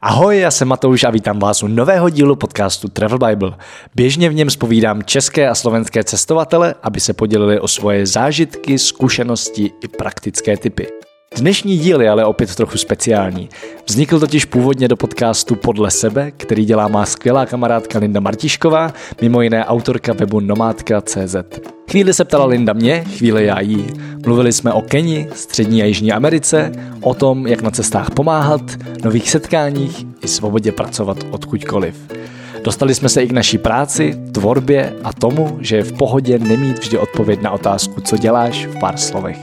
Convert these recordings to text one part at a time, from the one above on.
Ahoj, já jsem Matouš a vítám vás u nového dílu podcastu Travel Bible. Běžně v něm spovídám české a slovenské cestovatele, aby se podělili o svoje zážitky, zkušenosti i praktické typy. Dnešní díl je ale opět trochu speciální. Vznikl totiž původně do podcastu Podle sebe, který dělá má skvělá kamarádka Linda Martišková, mimo jiné autorka webu nomádka.cz. Chvíli se ptala Linda mě, chvíli já jí. Mluvili jsme o Keni, Střední a Jižní Americe, o tom, jak na cestách pomáhat, nových setkáních i svobodě pracovat odkudkoliv. Dostali jsme se i k naší práci, tvorbě a tomu, že je v pohodě nemít vždy odpověď na otázku, co děláš v pár slovech.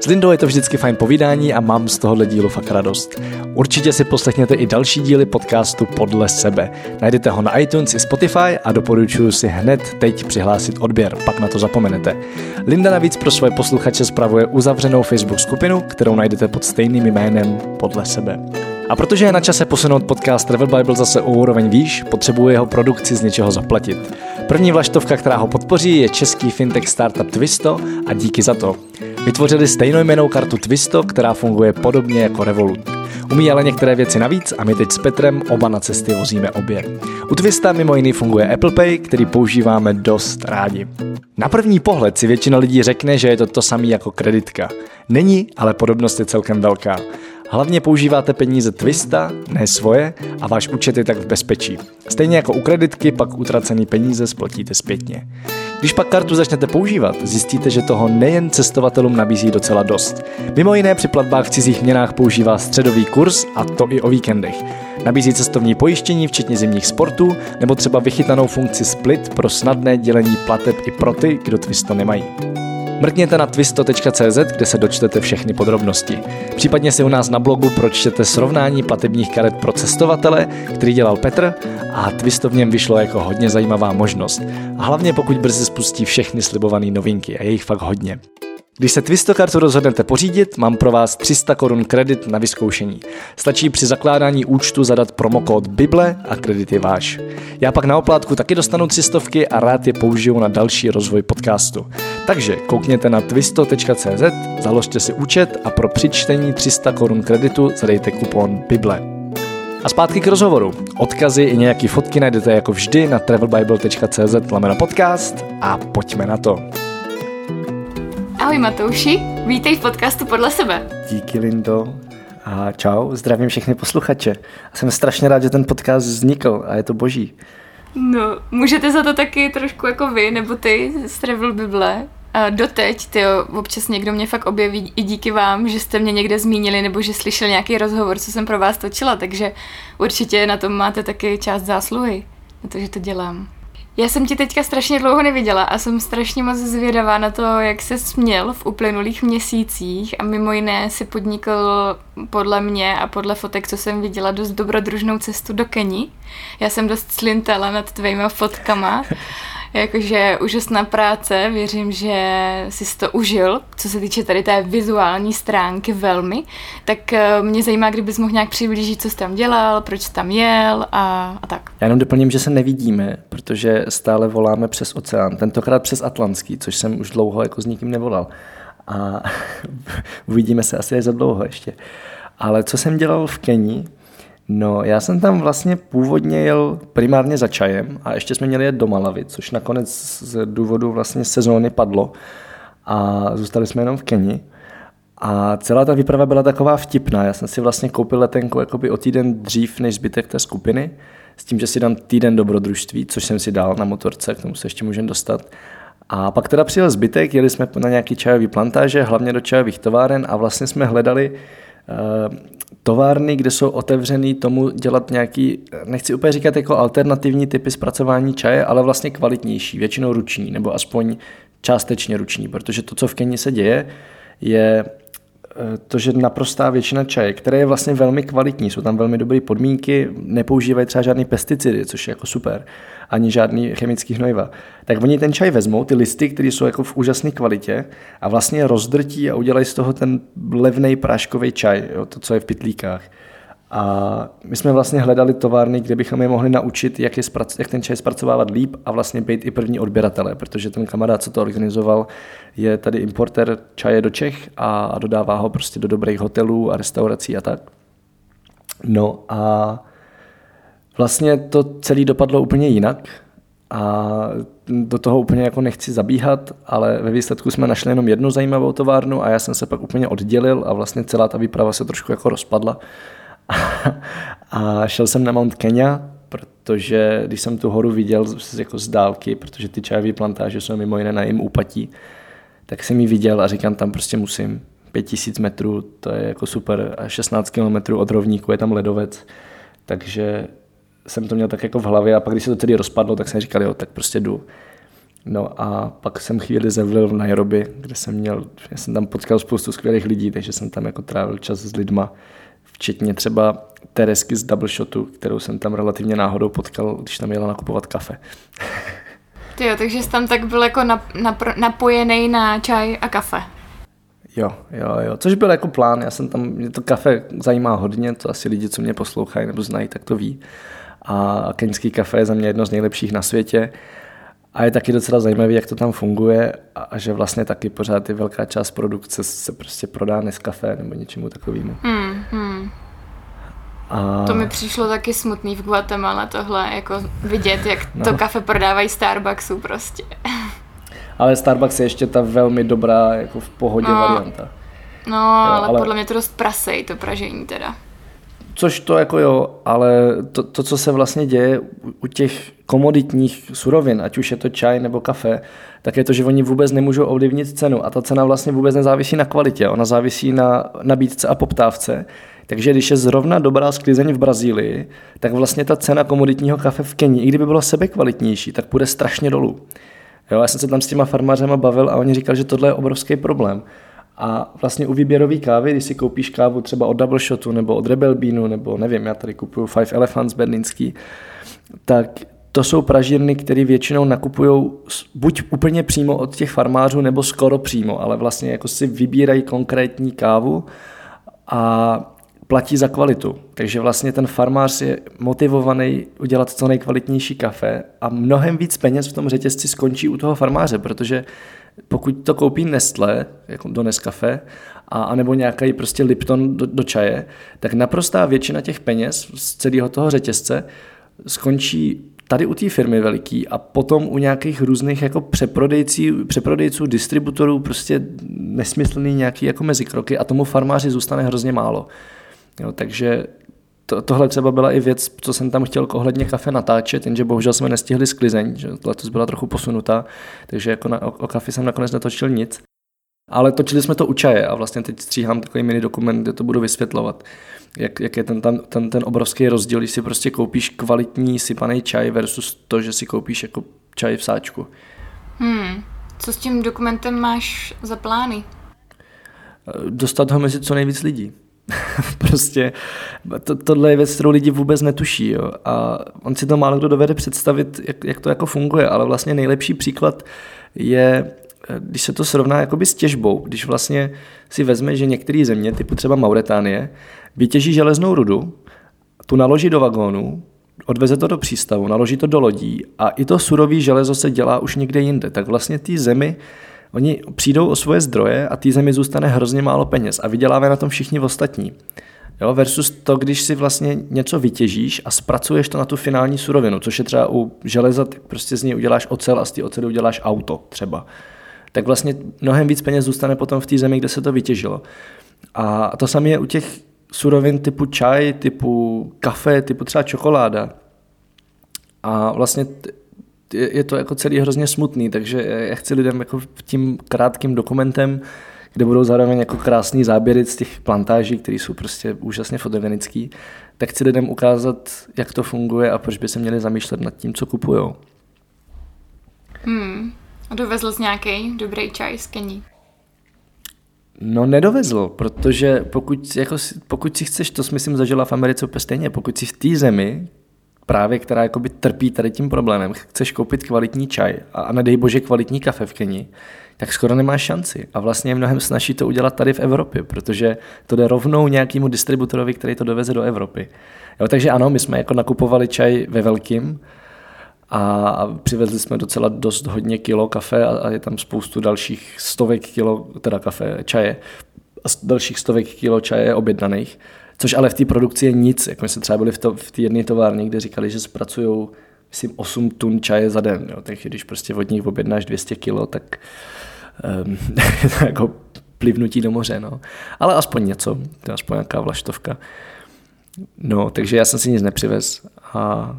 S Lindou je to vždycky fajn povídání a mám z tohohle dílu fakt radost. Určitě si poslechněte i další díly podcastu Podle sebe. Najdete ho na iTunes i Spotify a doporučuji si hned teď přihlásit odběr, pak na to zapomenete. Linda navíc pro svoje posluchače spravuje uzavřenou Facebook skupinu, kterou najdete pod stejným jménem Podle sebe. A protože je na čase posunout podcast Travel Bible zase o úroveň výš, potřebuje jeho produkci z něčeho zaplatit. První vlaštovka, která ho podpoří, je český fintech startup Twisto a díky za to. Vytvořili stejnojmenou kartu Twisto, která funguje podobně jako Revolut. Umí ale některé věci navíc a my teď s Petrem oba na cesty vozíme obě. U Twista mimo jiný funguje Apple Pay, který používáme dost rádi. Na první pohled si většina lidí řekne, že je to to samé jako kreditka. Není, ale podobnost je celkem velká. Hlavně používáte peníze Twista, ne svoje, a váš účet je tak v bezpečí. Stejně jako u kreditky, pak utracený peníze splatíte zpětně. Když pak kartu začnete používat, zjistíte, že toho nejen cestovatelům nabízí docela dost. Mimo jiné při platbách v cizích měnách používá středový kurz a to i o víkendech. Nabízí cestovní pojištění, včetně zimních sportů, nebo třeba vychytanou funkci split pro snadné dělení plateb i pro ty, kdo Twisto nemají. Mrkněte na twisto.cz, kde se dočtete všechny podrobnosti. Případně si u nás na blogu pročtěte srovnání platebních karet pro cestovatele, který dělal Petr a Twisto v něm vyšlo jako hodně zajímavá možnost. A hlavně pokud brzy spustí všechny slibované novinky a je jich fakt hodně. Když se Twisto kartu rozhodnete pořídit, mám pro vás 300 korun kredit na vyzkoušení. Stačí při zakládání účtu zadat promokód Bible a kredit je váš. Já pak na oplátku taky dostanu 300 a rád je použiju na další rozvoj podcastu. Takže koukněte na twisto.cz, založte si účet a pro přičtení 300 korun kreditu zadejte kupon Bible. A zpátky k rozhovoru. Odkazy i nějaké fotky najdete jako vždy na travelbible.cz podcast a pojďme na to. Ahoj Matouši, vítej v podcastu Podle sebe. Díky Lindo a čau, zdravím všechny posluchače. Jsem strašně rád, že ten podcast vznikl a je to boží. No, můžete za to taky trošku jako vy, nebo ty z Travel Bible. A doteď, ty občas někdo mě fakt objeví i díky vám, že jste mě někde zmínili, nebo že slyšel nějaký rozhovor, co jsem pro vás točila, takže určitě na tom máte taky část zásluhy, na to, že to dělám. Já jsem ti teďka strašně dlouho neviděla a jsem strašně moc zvědavá na to, jak se směl v uplynulých měsících a mimo jiné si podnikl podle mě a podle fotek, co jsem viděla, dost dobrodružnou cestu do Keni. Já jsem dost slintala nad tvýma fotkama Jakože úžasná práce, věřím, že jsi to užil, co se týče tady té vizuální stránky velmi, tak eh, mě zajímá, kdybys mohl nějak přiblížit, co jsi tam dělal, proč jsi tam jel a, a tak. Já jenom doplním, že se nevidíme, protože stále voláme přes oceán, tentokrát přes Atlantský, což jsem už dlouho jako s nikým nevolal. A uvidíme se asi za dlouho ještě. Ale co jsem dělal v Keni, No, já jsem tam vlastně původně jel primárně za čajem a ještě jsme měli jet do Malavy, což nakonec z důvodu vlastně sezóny padlo a zůstali jsme jenom v Keni. A celá ta výprava byla taková vtipná. Já jsem si vlastně koupil letenku jakoby o týden dřív než zbytek té skupiny, s tím, že si dám týden dobrodružství, což jsem si dal na motorce, k tomu se ještě můžeme dostat. A pak teda přijel zbytek, jeli jsme na nějaký čajový plantáže, hlavně do čajových továren a vlastně jsme hledali továrny, kde jsou otevřený tomu dělat nějaký, nechci úplně říkat jako alternativní typy zpracování čaje, ale vlastně kvalitnější, většinou ruční, nebo aspoň částečně ruční, protože to, co v Keni se děje, je to, že naprostá většina čaje, které je vlastně velmi kvalitní, jsou tam velmi dobré podmínky, nepoužívají třeba žádný pesticidy, což je jako super, ani žádný chemický hnojiva. Tak oni ten čaj vezmou, ty listy, které jsou jako v úžasné kvalitě a vlastně rozdrtí a udělají z toho ten levný práškový čaj, jo, to, co je v pitlíkách. A my jsme vlastně hledali továrny, kde bychom je mohli naučit, jak, je zprac- jak ten čaj zpracovávat líp a vlastně být i první odběratele, protože ten kamarád, co to organizoval, je tady importer čaje do Čech a, dodává ho prostě do dobrých hotelů a restaurací a tak. No a vlastně to celé dopadlo úplně jinak a do toho úplně jako nechci zabíhat, ale ve výsledku jsme našli jenom jednu zajímavou továrnu a já jsem se pak úplně oddělil a vlastně celá ta výprava se trošku jako rozpadla. A, šel jsem na Mount Kenya, protože když jsem tu horu viděl jako z dálky, protože ty čajové plantáže jsou mimo jiné na jim úpatí, tak jsem ji viděl a říkám, tam prostě musím. 5000 metrů, to je jako super, a 16 kilometrů od rovníku je tam ledovec, takže jsem to měl tak jako v hlavě a pak když se to tedy rozpadlo, tak jsem říkal, jo, tak prostě jdu. No a pak jsem chvíli zevlil v Nairobi, kde jsem měl, já jsem tam potkal spoustu skvělých lidí, takže jsem tam jako trávil čas s lidma, včetně třeba Teresky z Double Shotu, kterou jsem tam relativně náhodou potkal, když tam jela nakupovat kafe. Ty jo, takže jsi tam tak byl jako nap, nap, napojený na čaj a kafe. Jo, jo, jo, což byl jako plán, já jsem tam, mě to kafe zajímá hodně, to asi lidi, co mě poslouchají nebo znají, tak to ví. A keňský kafe je za mě jedno z nejlepších na světě. A je taky docela zajímavé, jak to tam funguje a, a že vlastně taky pořád je velká část produkce se prostě prodá kafe nebo něčemu takovému. Hmm, hmm. A... To mi přišlo taky smutný v Guatemala tohle, jako vidět, jak no. to kafe prodávají Starbucksu prostě. Ale Starbucks je ještě ta velmi dobrá, jako v pohodě no. varianta. No, jo, ale, ale podle mě to dost prasej, to pražení teda. Což to jako jo, ale to, to, co se vlastně děje u těch komoditních surovin, ať už je to čaj nebo kafe, tak je to, že oni vůbec nemůžou ovlivnit cenu a ta cena vlastně vůbec nezávisí na kvalitě, ona závisí na nabídce a poptávce. Takže když je zrovna dobrá sklizeň v Brazílii, tak vlastně ta cena komoditního kafe v Keni, i kdyby byla sebekvalitnější, tak půjde strašně dolů. Jo, já jsem se tam s těma farmářema bavil a oni říkali, že tohle je obrovský problém. A vlastně u výběrové kávy, když si koupíš kávu třeba od Double Shotu nebo od Rebel Beanu, nebo nevím, já tady kupuju Five Elephants berlínský, tak to jsou pražírny, které většinou nakupují buď úplně přímo od těch farmářů, nebo skoro přímo, ale vlastně jako si vybírají konkrétní kávu a platí za kvalitu. Takže vlastně ten farmář je motivovaný udělat co nejkvalitnější kafe a mnohem víc peněz v tom řetězci skončí u toho farmáře, protože pokud to koupí Nestle, jako do Nescafe, a, anebo nějaký prostě Lipton do, do čaje, tak naprostá většina těch peněz z celého toho řetězce skončí tady u té firmy veliký a potom u nějakých různých jako přeprodejců, distributorů prostě nesmyslný nějaký jako mezikroky a tomu farmáři zůstane hrozně málo. Jo, takže to, tohle třeba byla i věc, co jsem tam chtěl ohledně kafe natáčet, jenže bohužel jsme nestihli sklizeň, že letos byla trochu posunutá, takže jako na, o, o kafe jsem nakonec netočil nic. Ale točili jsme to u čaje a vlastně teď stříhám takový mini dokument, kde to budu vysvětlovat, jak, jak je ten, ten, ten, ten obrovský rozdíl, když si prostě koupíš kvalitní sypaný čaj versus to, že si koupíš jako čaj v sáčku. Hmm. Co s tím dokumentem máš za plány? Dostat ho mezi co nejvíc lidí. prostě to, tohle je věc, kterou lidi vůbec netuší. Jo. A on si to málo kdo dovede představit, jak, jak to jako funguje, ale vlastně nejlepší příklad je, když se to srovná jakoby s těžbou, když vlastně si vezme, že některé země, typu třeba Mauretánie, vytěží železnou rudu, tu naloží do vagónu, odveze to do přístavu, naloží to do lodí a i to surový železo se dělá už někde jinde. Tak vlastně ty zemi Oni přijdou o svoje zdroje a té zemi zůstane hrozně málo peněz a vydělávají na tom všichni ostatní. Jo, versus to, když si vlastně něco vytěžíš a zpracuješ to na tu finální surovinu, což je třeba u železa, tak prostě z něj uděláš ocel a z té ocely uděláš auto třeba. Tak vlastně mnohem víc peněz zůstane potom v té zemi, kde se to vytěžilo. A to samé je u těch surovin typu čaj, typu kafe, typu třeba čokoláda. A vlastně je, to jako celý hrozně smutný, takže já chci lidem jako tím krátkým dokumentem, kde budou zároveň jako krásný záběry z těch plantáží, které jsou prostě úžasně fotogenický, tak chci lidem ukázat, jak to funguje a proč by se měli zamýšlet nad tím, co kupují. Hmm. A dovezl jsi nějaký dobrý čaj z Kení? No nedovezl, protože pokud, jako, pokud si chceš, to si myslím zažila v Americe úplně stejně, pokud si v té zemi, právě která jakoby trpí tady tím problémem, chceš koupit kvalitní čaj a, nedej bože kvalitní kafe v Keni, tak skoro nemáš šanci. A vlastně je mnohem snaží to udělat tady v Evropě, protože to jde rovnou nějakému distributorovi, který to doveze do Evropy. Jo, takže ano, my jsme jako nakupovali čaj ve velkým a přivezli jsme docela dost hodně kilo kafe a, a je tam spoustu dalších stovek kilo, teda kafe, čaje, a dalších stovek kilo čaje objednaných Což ale v té produkci je nic. Jako my jsme třeba byli v, to, té jedné továrně, kde říkali, že zpracují myslím 8 tun čaje za den. Jo. Takže když prostě od nich objednáš 200 kilo, tak um, jako plivnutí do moře. No. Ale aspoň něco, to je aspoň nějaká vlaštovka. No, takže já jsem si nic nepřivez a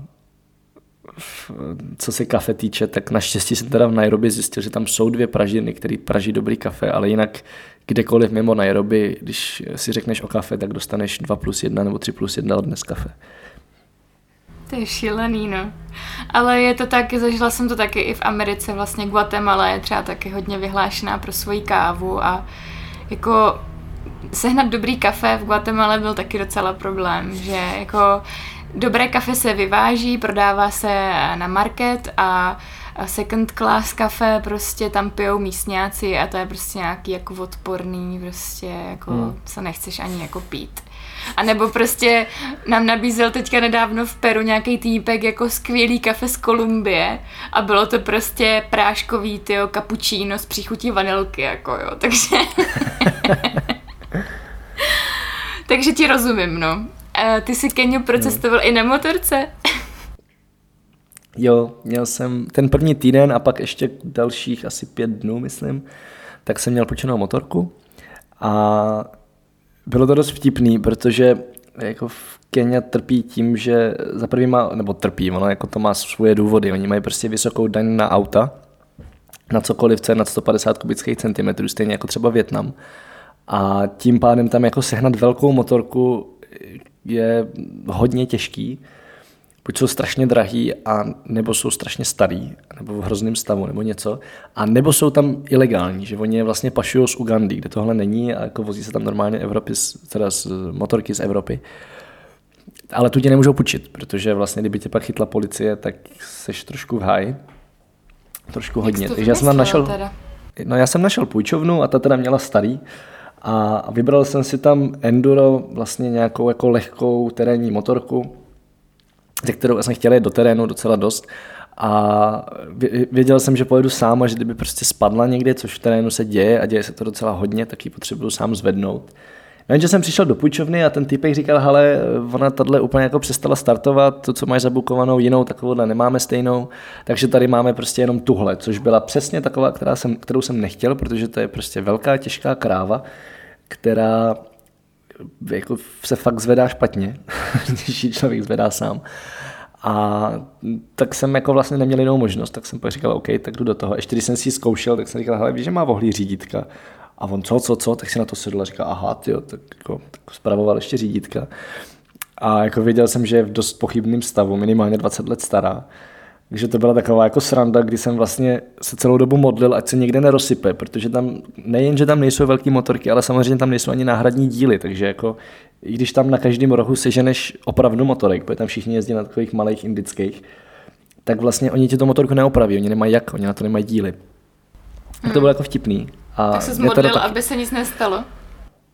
co se kafe týče, tak naštěstí jsem teda v Nairobi zjistil, že tam jsou dvě pražiny, které praží dobrý kafe, ale jinak kdekoliv mimo Nairobi, když si řekneš o kafe, tak dostaneš 2 plus 1 nebo 3 plus 1 od dnes kafe. To je šílený, no. Ale je to tak, zažila jsem to taky i v Americe, vlastně Guatemala je třeba taky hodně vyhlášená pro svoji kávu a jako sehnat dobrý kafe v Guatemala byl taky docela problém, že jako dobré kafe se vyváží, prodává se na market a second class kafe prostě tam pijou místňáci a to je prostě nějaký jako odporný, prostě jako hmm. co nechceš ani jako pít. A nebo prostě nám nabízel teďka nedávno v Peru nějaký týpek jako skvělý kafe z Kolumbie a bylo to prostě práškový tyjo kapučíno s příchutí vanilky, jako jo, takže... takže ti rozumím, no. A ty si Keniu procestoval no. i na motorce? Jo, měl jsem ten první týden a pak ještě dalších asi pět dnů, myslím, tak jsem měl počenou motorku a bylo to dost vtipný, protože jako v Kenya trpí tím, že za prvý má, nebo trpí, ono jako to má svoje důvody, oni mají prostě vysokou daň na auta, na cokoliv, co je nad 150 kubických centimetrů, stejně jako třeba Větnam. A tím pádem tam jako sehnat velkou motorku je hodně těžký, buď jsou strašně drahý, a nebo jsou strašně starý, nebo v hrozném stavu, nebo něco, a nebo jsou tam ilegální, že oni je vlastně pašují z Ugandy, kde tohle není a jako vozí se tam normálně Evropy, teda z motorky z Evropy. Ale tu tě nemůžou půjčit, protože vlastně kdyby tě pak chytla policie, tak seš trošku v háji. Trošku hodně. Takže já jsem tam našel, teda? no já jsem našel půjčovnu a ta teda měla starý, a vybral jsem si tam enduro, vlastně nějakou jako lehkou terénní motorku, ze kterou jsem chtěl jít do terénu docela dost a věděl jsem, že pojedu sám a že kdyby prostě spadla někde, což v terénu se děje a děje se to docela hodně, tak ji potřebuju sám zvednout. Jenže jsem přišel do půjčovny a ten typek říkal, hele, ona tahle úplně jako přestala startovat, to, co máš zabukovanou, jinou takovouhle nemáme stejnou, takže tady máme prostě jenom tuhle, což byla přesně taková, která jsem, kterou jsem nechtěl, protože to je prostě velká, těžká kráva, která jako se fakt zvedá špatně, když ji člověk zvedá sám. A tak jsem jako vlastně neměl jinou možnost, tak jsem pak říkal, OK, tak jdu do toho. Ještě když jsem si ji zkoušel, tak jsem říkal, hele, víš, že má vohlý řídítka. A on, co, co, co, tak si na to sedl a říkal, aha, tyjo, tak jako, tak spravoval ještě řídítka. A jako věděl jsem, že je v dost pochybném stavu, minimálně 20 let stará. Takže to byla taková jako sranda, kdy jsem vlastně se celou dobu modlil, ať se někde nerozsype, protože tam nejen, že tam nejsou velké motorky, ale samozřejmě tam nejsou ani náhradní díly, takže jako i když tam na každém rohu seženeš opravdu motorek, protože tam všichni jezdí na takových malých indických, tak vlastně oni ti to motorku neopraví, oni nemají jak, oni na to nemají díly. Hmm. to bylo jako vtipný. A tak se modlil, tak... aby se nic nestalo.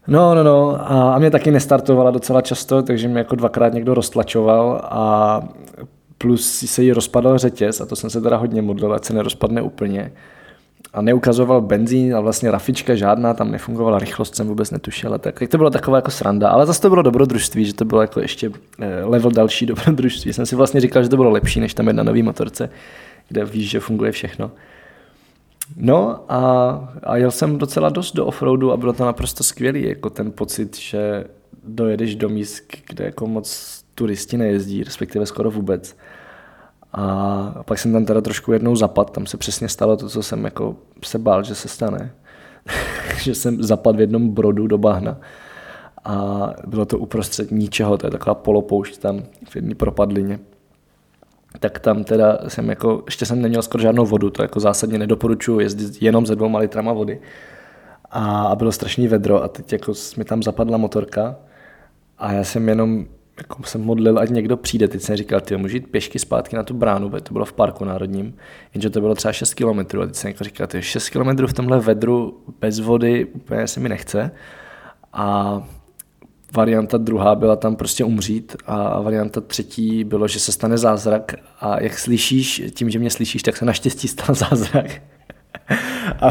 No, no, no. A, a mě taky nestartovala docela často, takže mě jako dvakrát někdo roztlačoval a plus se jí rozpadal řetěz a to jsem se teda hodně modlil, ať se nerozpadne úplně. A neukazoval benzín a vlastně rafička žádná, tam nefungovala, rychlost jsem vůbec netušil. Tak, tak to bylo taková jako sranda, ale zase to bylo dobrodružství, že to bylo jako ještě eh, level další dobrodružství. Jsem si vlastně říkal, že to bylo lepší, než tam jedna nový motorce, kde víš, že funguje všechno. No a, a jel jsem docela dost do offroadu a bylo to naprosto skvělý, jako ten pocit, že dojedeš do míst, kde jako moc turisti nejezdí, respektive skoro vůbec. A pak jsem tam teda trošku jednou zapad, tam se přesně stalo to, co jsem jako se bál, že se stane. že jsem zapad v jednom brodu do bahna. A bylo to uprostřed ničeho, to je taková polopoušť tam v jedné propadlině. Tak tam teda jsem jako, ještě jsem neměl skoro žádnou vodu, to jako zásadně nedoporučuji jezdit jenom ze dvouma litrama vody. A bylo strašný vedro a teď jako mi tam zapadla motorka a já jsem jenom jako jsem modlil, ať někdo přijde. Teď jsem říkal, ty můžu jít pěšky zpátky na tu bránu, to bylo v parku národním, jenže to bylo třeba 6 km. A teď jsem jako říkal, ty 6 km v tomhle vedru bez vody úplně se mi nechce. A varianta druhá byla tam prostě umřít a varianta třetí bylo, že se stane zázrak a jak slyšíš, tím, že mě slyšíš, tak se naštěstí stal zázrak. a,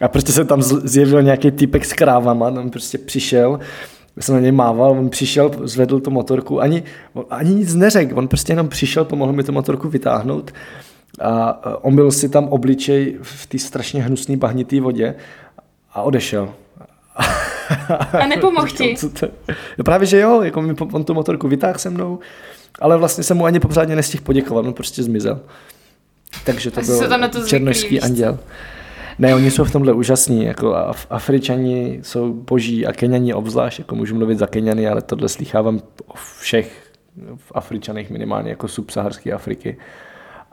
a prostě se tam zjevil nějaký typek s krávama, tam prostě přišel, Já jsem na něj mával, on přišel, zvedl tu motorku, ani, ani nic neřekl, on prostě jenom přišel, pomohl mi tu motorku vytáhnout a omyl si tam obličej v té strašně hnusné bahnité vodě a odešel. A nepomohl ti? No právě, že jo, jako mi on tu motorku vytáhl se mnou, ale vlastně jsem mu ani pořádně nestihl poděkovat, on prostě zmizel. Takže to byl černožský anděl. Ne, oni jsou v tomhle úžasní, jako Af- Afričani jsou boží a Keňani obzvlášť, jako můžu mluvit za Keňany, ale tohle slýchávám o všech v Afričanech minimálně, jako subsaharské Afriky.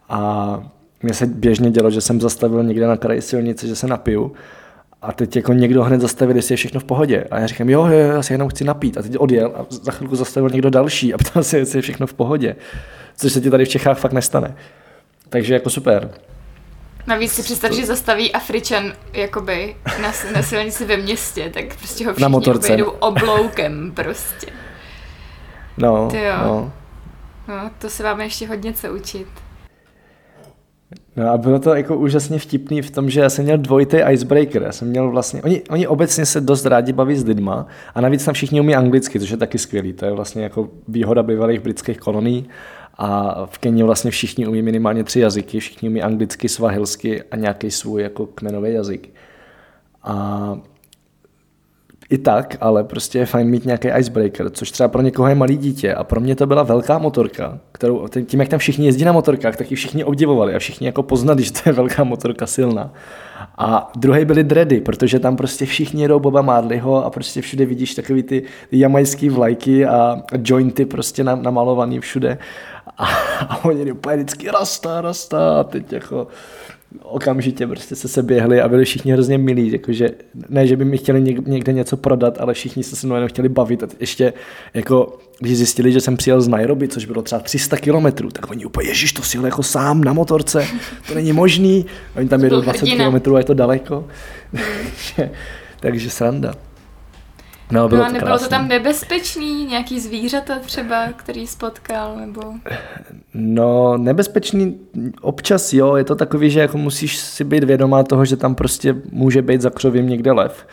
A mně se běžně dělo, že jsem zastavil někde na kraji silnice, že se napiju a teď jako někdo hned zastavil, jestli je všechno v pohodě. A já říkám, jo, jo, já se jenom chci napít. A teď odjel a za chvilku zastavil někdo další a ptal se, jestli je všechno v pohodě. Což se ti tady v Čechách fakt nestane. Takže jako super. Navíc si představ, že zastaví Afričan jakoby na, na silnici ve městě, tak prostě ho všichni na motorce. objedou obloukem prostě. No, Ty jo. no. No, to se vám ještě hodně co učit. No a bylo to jako úžasně vtipný v tom, že já jsem měl dvojitý icebreaker. Já jsem měl vlastně, oni, oni obecně se dost rádi baví s lidma a navíc tam všichni umí anglicky, což je taky skvělý. To je vlastně jako výhoda bývalých britských kolonií. A v Keni vlastně všichni umí minimálně tři jazyky, všichni umí anglicky, svahilsky a nějaký svůj jako kmenový jazyk. A i tak, ale prostě je fajn mít nějaký icebreaker, což třeba pro někoho je malý dítě a pro mě to byla velká motorka, kterou tím, jak tam všichni jezdí na motorkách, tak ji všichni obdivovali a všichni jako poznali, že to je velká motorka silná. A druhý byly dready, protože tam prostě všichni jedou Boba Marleyho a prostě všude vidíš takový ty, jamajský vlajky a jointy prostě namalovaný všude. A, a oni úplně vždycky rasta, rasta a teď jako okamžitě prostě se se běhli a byli všichni hrozně milí, jakože ne, že by mi chtěli někde něco prodat, ale všichni se se mnou jenom chtěli bavit a ještě jako když zjistili, že jsem přijel z Nairobi, což bylo třeba 300 kilometrů, tak oni úplně, ježiš, to si jako sám na motorce, to není možný. Oni tam jedou 20 kilometrů a je to daleko. Takže sranda. No, bylo no, to nebylo to tam nebezpečný, nějaký zvířata třeba, který spotkal, nebo? No, nebezpečný občas jo, je to takový, že jako musíš si být vědomá toho, že tam prostě může být za křovím někde lev.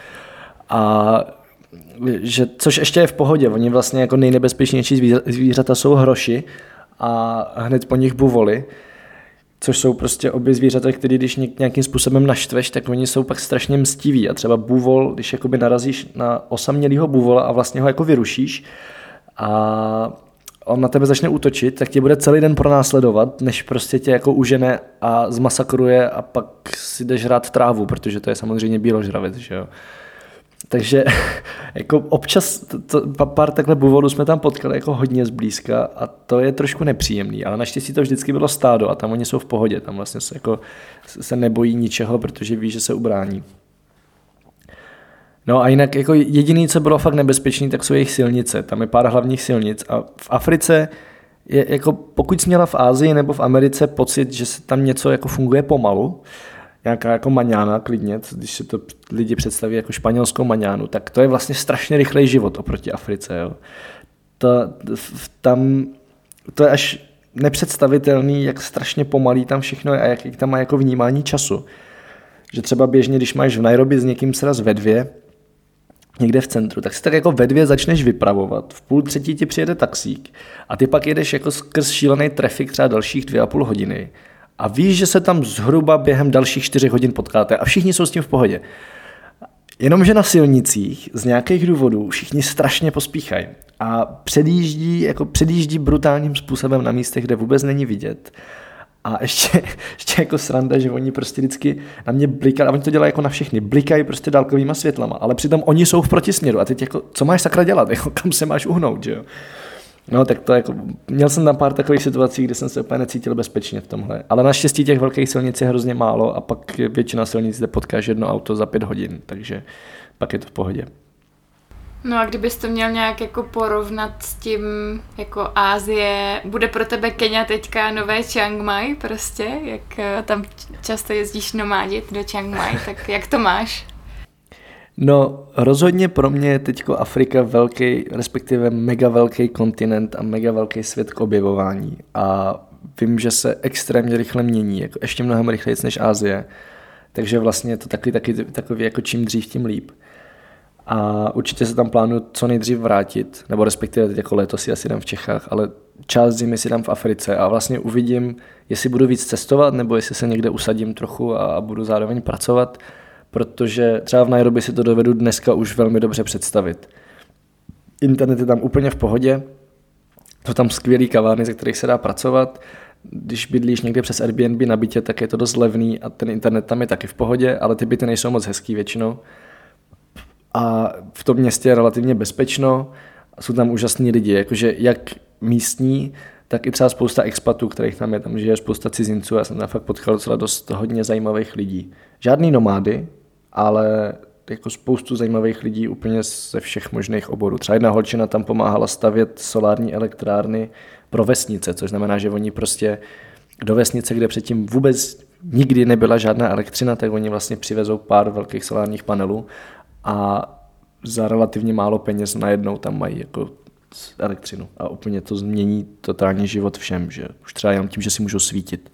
A že, což ještě je v pohodě, oni vlastně jako nejnebezpečnější zvířata jsou hroši a hned po nich buvoli což jsou prostě obě zvířata, které když nějakým způsobem naštveš, tak oni jsou pak strašně mstiví a třeba bůvol, když jakoby narazíš na osamělého bůvola a vlastně ho jako vyrušíš a on na tebe začne útočit, tak tě bude celý den pronásledovat, než prostě tě jako užene a zmasakruje a pak si jdeš rád trávu, protože to je samozřejmě bíložravec, že jo. Takže jako občas to, to, pár takhle buvodů jsme tam potkali jako hodně zblízka a to je trošku nepříjemný, ale naštěstí to vždycky bylo stádo a tam oni jsou v pohodě, tam vlastně se, jako, se nebojí ničeho, protože ví, že se ubrání. No a jinak jako jediný, co bylo fakt nebezpečný, tak jsou jejich silnice. Tam je pár hlavních silnic a v Africe je, jako pokud jsi měla v Ázii nebo v Americe pocit, že se tam něco jako funguje pomalu, nějaká jako maňána klidně, když si to lidi představí jako španělskou maňánu, tak to je vlastně strašně rychlej život oproti Africe. Jo. To, tam, to je až nepředstavitelný, jak strašně pomalý tam všechno je a jak, jak tam má jako vnímání času. Že třeba běžně, když máš v Nairobi s někým sraz ve dvě, někde v centru, tak si tak jako ve dvě začneš vypravovat, v půl třetí ti přijede taxík a ty pak jedeš jako skrz šílený trafik třeba dalších dvě a půl hodiny a víš, že se tam zhruba během dalších čtyřech hodin potkáte a všichni jsou s tím v pohodě. Jenomže na silnicích z nějakých důvodů všichni strašně pospíchají a předjíždí, jako předjíždí brutálním způsobem na místech, kde vůbec není vidět. A ještě, ještě jako sranda, že oni prostě vždycky na mě blikají, a oni to dělají jako na všechny, blikají prostě dálkovýma světlama, ale přitom oni jsou v protisměru a teď jako, co máš sakra dělat, jako kam se máš uhnout, že jo? No, tak to jako, měl jsem tam pár takových situací, kde jsem se úplně necítil bezpečně v tomhle. Ale naštěstí těch velkých silnic je hrozně málo a pak většina silnic, kde potkáš jedno auto za pět hodin, takže pak je to v pohodě. No a kdybys to měl nějak jako porovnat s tím jako Ázie, bude pro tebe Kenya teďka nové Chiang Mai prostě, jak eh, tam často jezdíš nomádit do Chiang Mai, tak jak to máš? No, rozhodně pro mě je teď Afrika velký, respektive mega velký kontinent a mega velký svět k objevování. A vím, že se extrémně rychle mění, jako ještě mnohem rychleji než Asie. Takže vlastně je to taky, taky, takový jako čím dřív, tím líp. A určitě se tam plánuju co nejdřív vrátit, nebo respektive teď jako letos si asi dám v Čechách, ale část zimy si dám v Africe a vlastně uvidím, jestli budu víc cestovat, nebo jestli se někde usadím trochu a, a budu zároveň pracovat, protože třeba v Nairobi si to dovedu dneska už velmi dobře představit. Internet je tam úplně v pohodě, jsou tam skvělý kavárny, ze kterých se dá pracovat, když bydlíš někde přes Airbnb na bytě, tak je to dost levný a ten internet tam je taky v pohodě, ale ty byty nejsou moc hezký většinou. A v tom městě je relativně bezpečno, jsou tam úžasní lidi, jakože jak místní, tak i třeba spousta expatů, kterých tam je, tam žije spousta cizinců, já jsem tam fakt potkal docela dost hodně zajímavých lidí. Žádný nomády, ale jako spoustu zajímavých lidí úplně ze všech možných oborů. Třeba jedna holčina tam pomáhala stavět solární elektrárny pro vesnice, což znamená, že oni prostě do vesnice, kde předtím vůbec nikdy nebyla žádná elektřina, tak oni vlastně přivezou pár velkých solárních panelů a za relativně málo peněz najednou tam mají jako elektřinu a úplně to změní totálně život všem, že už třeba jenom tím, že si můžou svítit.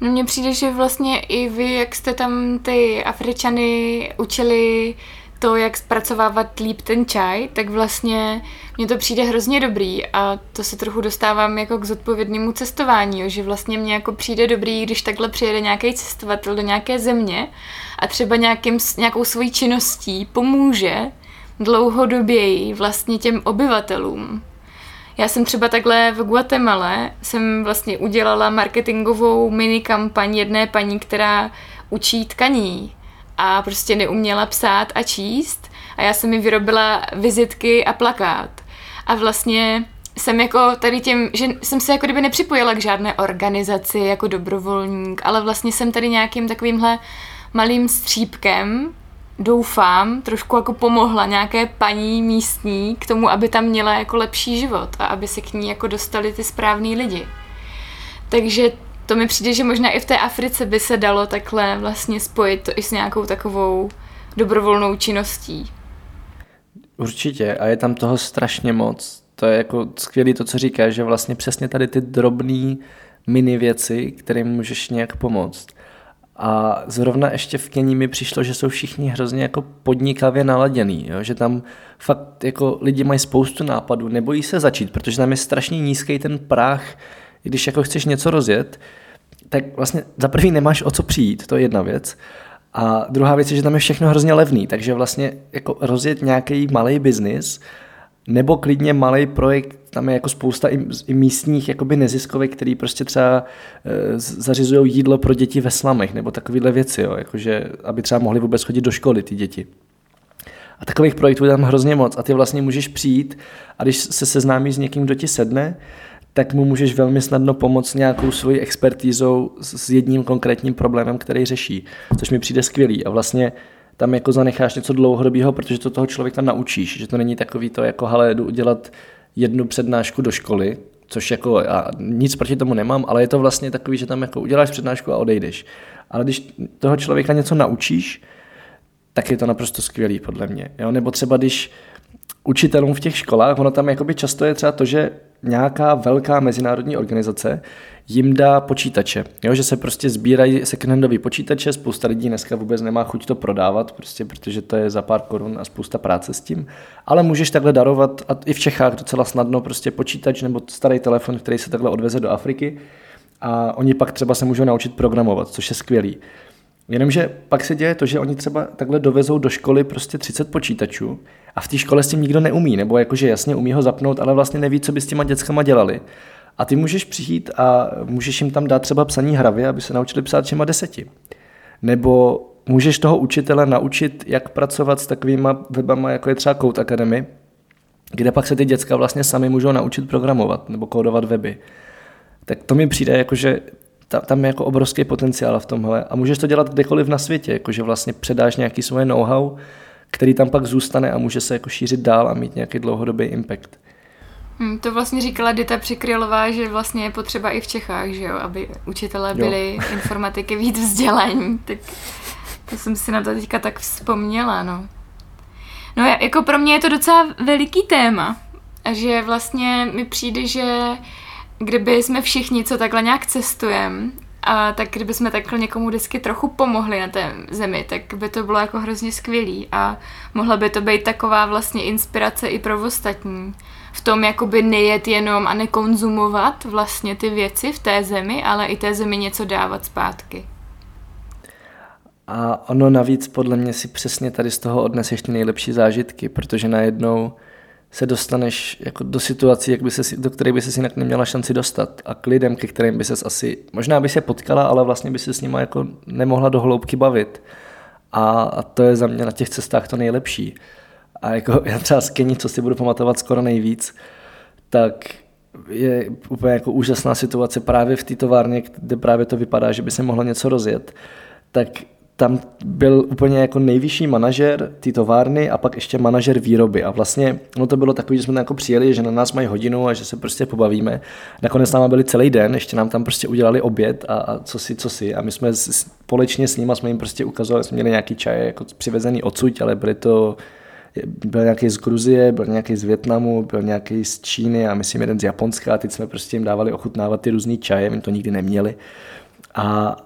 No mně přijde, že vlastně i vy, jak jste tam ty Afričany učili to, jak zpracovávat líp ten čaj, tak vlastně mně to přijde hrozně dobrý a to se trochu dostávám jako k zodpovědnému cestování, že vlastně mně jako přijde dobrý, když takhle přijede nějaký cestovatel do nějaké země a třeba nějakým, nějakou svojí činností pomůže dlouhodoběji vlastně těm obyvatelům. Já jsem třeba takhle v Guatemala jsem vlastně udělala marketingovou mini kampaň jedné paní, která učí tkaní a prostě neuměla psát a číst a já jsem mi vyrobila vizitky a plakát. A vlastně jsem jako tady tím, že jsem se jako kdyby nepřipojila k žádné organizaci jako dobrovolník, ale vlastně jsem tady nějakým takovýmhle malým střípkem doufám, trošku jako pomohla nějaké paní místní k tomu, aby tam měla jako lepší život a aby se k ní jako dostali ty správní lidi. Takže to mi přijde, že možná i v té Africe by se dalo takhle vlastně spojit to i s nějakou takovou dobrovolnou činností. Určitě a je tam toho strašně moc. To je jako skvělé to, co říkáš, že vlastně přesně tady ty drobné mini věci, kterým můžeš nějak pomoct. A zrovna ještě v Keni mi přišlo, že jsou všichni hrozně jako podnikavě naladěný, jo? že tam fakt jako lidi mají spoustu nápadů, nebojí se začít, protože tam je strašně nízký ten práh, když jako chceš něco rozjet, tak vlastně za prvý nemáš o co přijít, to je jedna věc. A druhá věc je, že tam je všechno hrozně levný, takže vlastně jako rozjet nějaký malý biznis, nebo klidně malý projekt, tam je jako spousta i, i místních jakoby neziskovek, který prostě třeba e, zařizují jídlo pro děti ve slamech, nebo takovéhle věci, jo, jakože, aby třeba mohli vůbec chodit do školy ty děti. A takových projektů je tam hrozně moc a ty vlastně můžeš přijít a když se seznámíš s někým, kdo ti sedne, tak mu můžeš velmi snadno pomoct nějakou svojí expertízou s jedním konkrétním problémem, který řeší, což mi přijde skvělý. A vlastně tam jako zanecháš něco dlouhodobého, protože to toho člověka naučíš, že to není takový to jako, hele, jdu udělat jednu přednášku do školy, což jako já nic proti tomu nemám, ale je to vlastně takový, že tam jako uděláš přednášku a odejdeš. Ale když toho člověka něco naučíš, tak je to naprosto skvělý podle mě. Jo? Nebo třeba když učitelům v těch školách, ono tam jakoby často je třeba to, že nějaká velká mezinárodní organizace jim dá počítače. Jo, že se prostě sbírají secondhandové počítače, spousta lidí dneska vůbec nemá chuť to prodávat, prostě, protože to je za pár korun a spousta práce s tím. Ale můžeš takhle darovat, a i v Čechách docela snadno, prostě počítač nebo starý telefon, který se takhle odveze do Afriky a oni pak třeba se můžou naučit programovat, což je skvělý. Jenomže pak se děje to, že oni třeba takhle dovezou do školy prostě 30 počítačů a v té škole s tím nikdo neumí, nebo jakože jasně umí ho zapnout, ale vlastně neví, co by s těma dětskama dělali. A ty můžeš přijít a můžeš jim tam dát třeba psaní hravy, aby se naučili psát všema deseti. Nebo můžeš toho učitele naučit, jak pracovat s takovýma webama, jako je třeba Code Academy, kde pak se ty děcka vlastně sami můžou naučit programovat nebo kódovat weby. Tak to mi přijde jako, že tam je jako obrovský potenciál v tomhle a můžeš to dělat kdekoliv na světě, jakože vlastně předáš nějaký svoje know-how, který tam pak zůstane a může se jako šířit dál a mít nějaký dlouhodobý impact. Hmm, to vlastně říkala Dita Přikrylová, že vlastně je potřeba i v Čechách, že jo, aby učitelé byli jo. informatiky víc vzdělaní. Tak to jsem si na to teďka tak vzpomněla, no. No jako pro mě je to docela veliký téma. A že vlastně mi přijde, že kdyby jsme všichni, co takhle nějak cestujeme, A tak kdybychom takhle někomu vždycky trochu pomohli na té zemi, tak by to bylo jako hrozně skvělý a mohla by to být taková vlastně inspirace i pro ostatní. V tom jakoby nejet jenom a nekonzumovat vlastně ty věci v té zemi, ale i té zemi něco dávat zpátky. A ono navíc podle mě si přesně tady z toho odneseš ty nejlepší zážitky, protože najednou se dostaneš jako do situací, jak by se, do které by se jinak neměla šanci dostat a k lidem, ke kterým by se asi, možná by se potkala, ale vlastně by se s nimi jako nemohla do hloubky bavit. A, a to je za mě na těch cestách to nejlepší. A jako já třeba z Keni, co si budu pamatovat skoro nejvíc, tak je úplně jako úžasná situace právě v té továrně, kde právě to vypadá, že by se mohlo něco rozjet. Tak tam byl úplně jako nejvyšší manažer té továrny a pak ještě manažer výroby. A vlastně no to bylo takový, že jsme tam jako přijeli, že na nás mají hodinu a že se prostě pobavíme. Nakonec nám byli celý den, ještě nám tam prostě udělali oběd a, a co si, co si. A my jsme společně s nimi jsme jim prostě ukazovali, jsme měli nějaký čaj jako přivezený odsud, ale byly to byl nějaký z Gruzie, byl nějaký z Větnamu, byl nějaký z Číny a myslím jeden z Japonska a teď jsme prostě jim dávali ochutnávat ty různý čaje, my to nikdy neměli. A,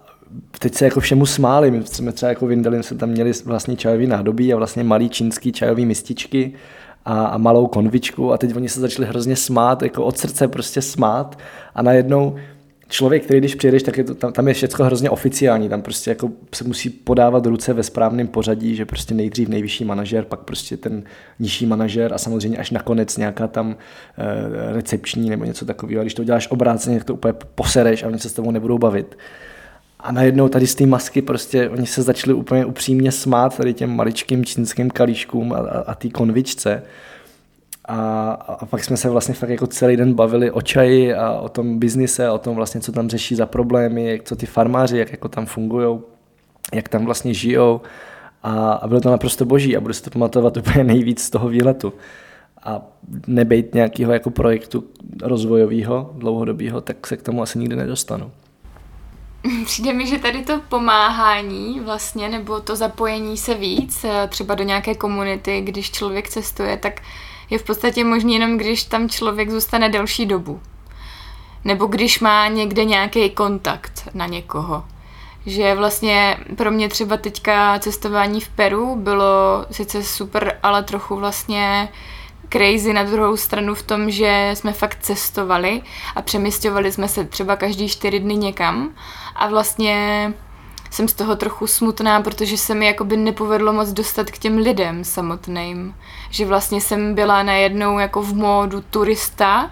teď se jako všemu smáli, my jsme třeba jako vyndali, jsme tam měli vlastní čajový nádobí a vlastně malý čínský čajový mističky a, a malou konvičku a teď oni se začali hrozně smát, jako od srdce prostě smát a najednou člověk, který když přijedeš, tak je to, tam, tam je všechno hrozně oficiální, tam prostě jako se musí podávat ruce ve správném pořadí, že prostě nejdřív nejvyšší manažer, pak prostě ten nižší manažer a samozřejmě až nakonec nějaká tam e, recepční nebo něco takového. A když to děláš obráceně, tak to úplně posereš a oni se s tebou nebudou bavit. A najednou tady z té masky prostě oni se začali úplně upřímně smát tady těm maličkým čínským kalíškům a, a, a té konvičce. A, a pak jsme se vlastně fakt jako celý den bavili o čaji a o tom biznise, o tom vlastně, co tam řeší za problémy, jak, co ty farmáři, jak jako tam fungují, jak tam vlastně žijou. A, a bylo to naprosto boží a budu si to pamatovat úplně nejvíc z toho výletu. A nebejt nějakého jako projektu rozvojového, dlouhodobého, tak se k tomu asi nikdy nedostanu. Přijde mi, že tady to pomáhání vlastně, nebo to zapojení se víc, eh, třeba do nějaké komunity, když člověk cestuje, tak je v podstatě možný jenom, když tam člověk zůstane delší dobu. Nebo když má někde nějaký kontakt na někoho. Že vlastně pro mě třeba teďka cestování v Peru bylo sice super, ale trochu vlastně uh, crazy na druhou stranu v tom, že jsme fakt cestovali a přemysťovali jsme se třeba každý čtyři dny někam a vlastně jsem z toho trochu smutná, protože se mi jakoby nepovedlo moc dostat k těm lidem samotným. Že vlastně jsem byla najednou jako v módu turista,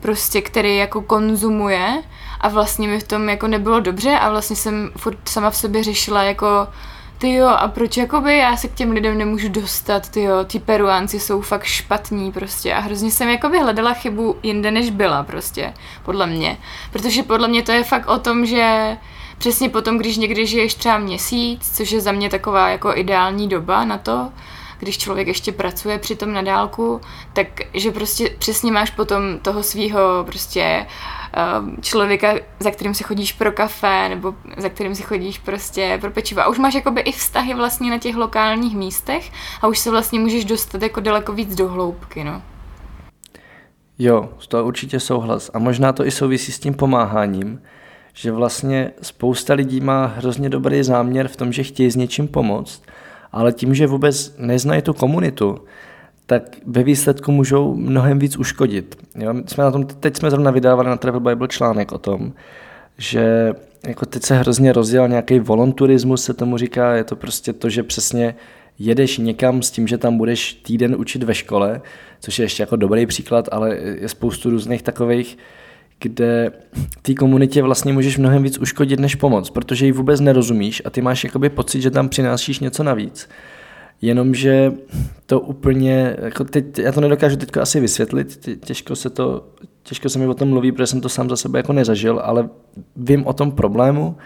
prostě, který jako konzumuje a vlastně mi v tom jako nebylo dobře a vlastně jsem furt sama v sobě řešila jako ty jo, a proč jakoby já se k těm lidem nemůžu dostat, ty jo, ti peruánci jsou fakt špatní prostě a hrozně jsem jakoby hledala chybu jinde, než byla prostě, podle mě. Protože podle mě to je fakt o tom, že přesně potom, když někdy žiješ třeba měsíc, což je za mě taková jako ideální doba na to, když člověk ještě pracuje přitom na dálku, tak že prostě přesně máš potom toho svého prostě člověka, za kterým si chodíš pro kafe, nebo za kterým si chodíš prostě pro pečivo. A už máš jakoby i vztahy vlastně na těch lokálních místech a už se vlastně můžeš dostat jako daleko víc do hloubky, no. Jo, to určitě souhlas. A možná to i souvisí s tím pomáháním, že vlastně spousta lidí má hrozně dobrý záměr v tom, že chtějí s něčím pomoct, ale tím, že vůbec neznají tu komunitu, tak ve výsledku můžou mnohem víc uškodit. Jo? Jsme na tom, teď jsme zrovna vydávali na Travel Bible článek o tom, že jako teď se hrozně rozdělal nějaký volonturismus, se tomu říká, je to prostě to, že přesně jedeš někam s tím, že tam budeš týden učit ve škole, což je ještě jako dobrý příklad, ale je spoustu různých takových kde té komunitě vlastně můžeš mnohem víc uškodit než pomoc, protože ji vůbec nerozumíš a ty máš jakoby pocit, že tam přinášíš něco navíc. Jenomže to úplně, jako teď, já to nedokážu teď asi vysvětlit, těžko se, to, těžko se mi o tom mluví, protože jsem to sám za sebe jako nezažil, ale vím o tom problému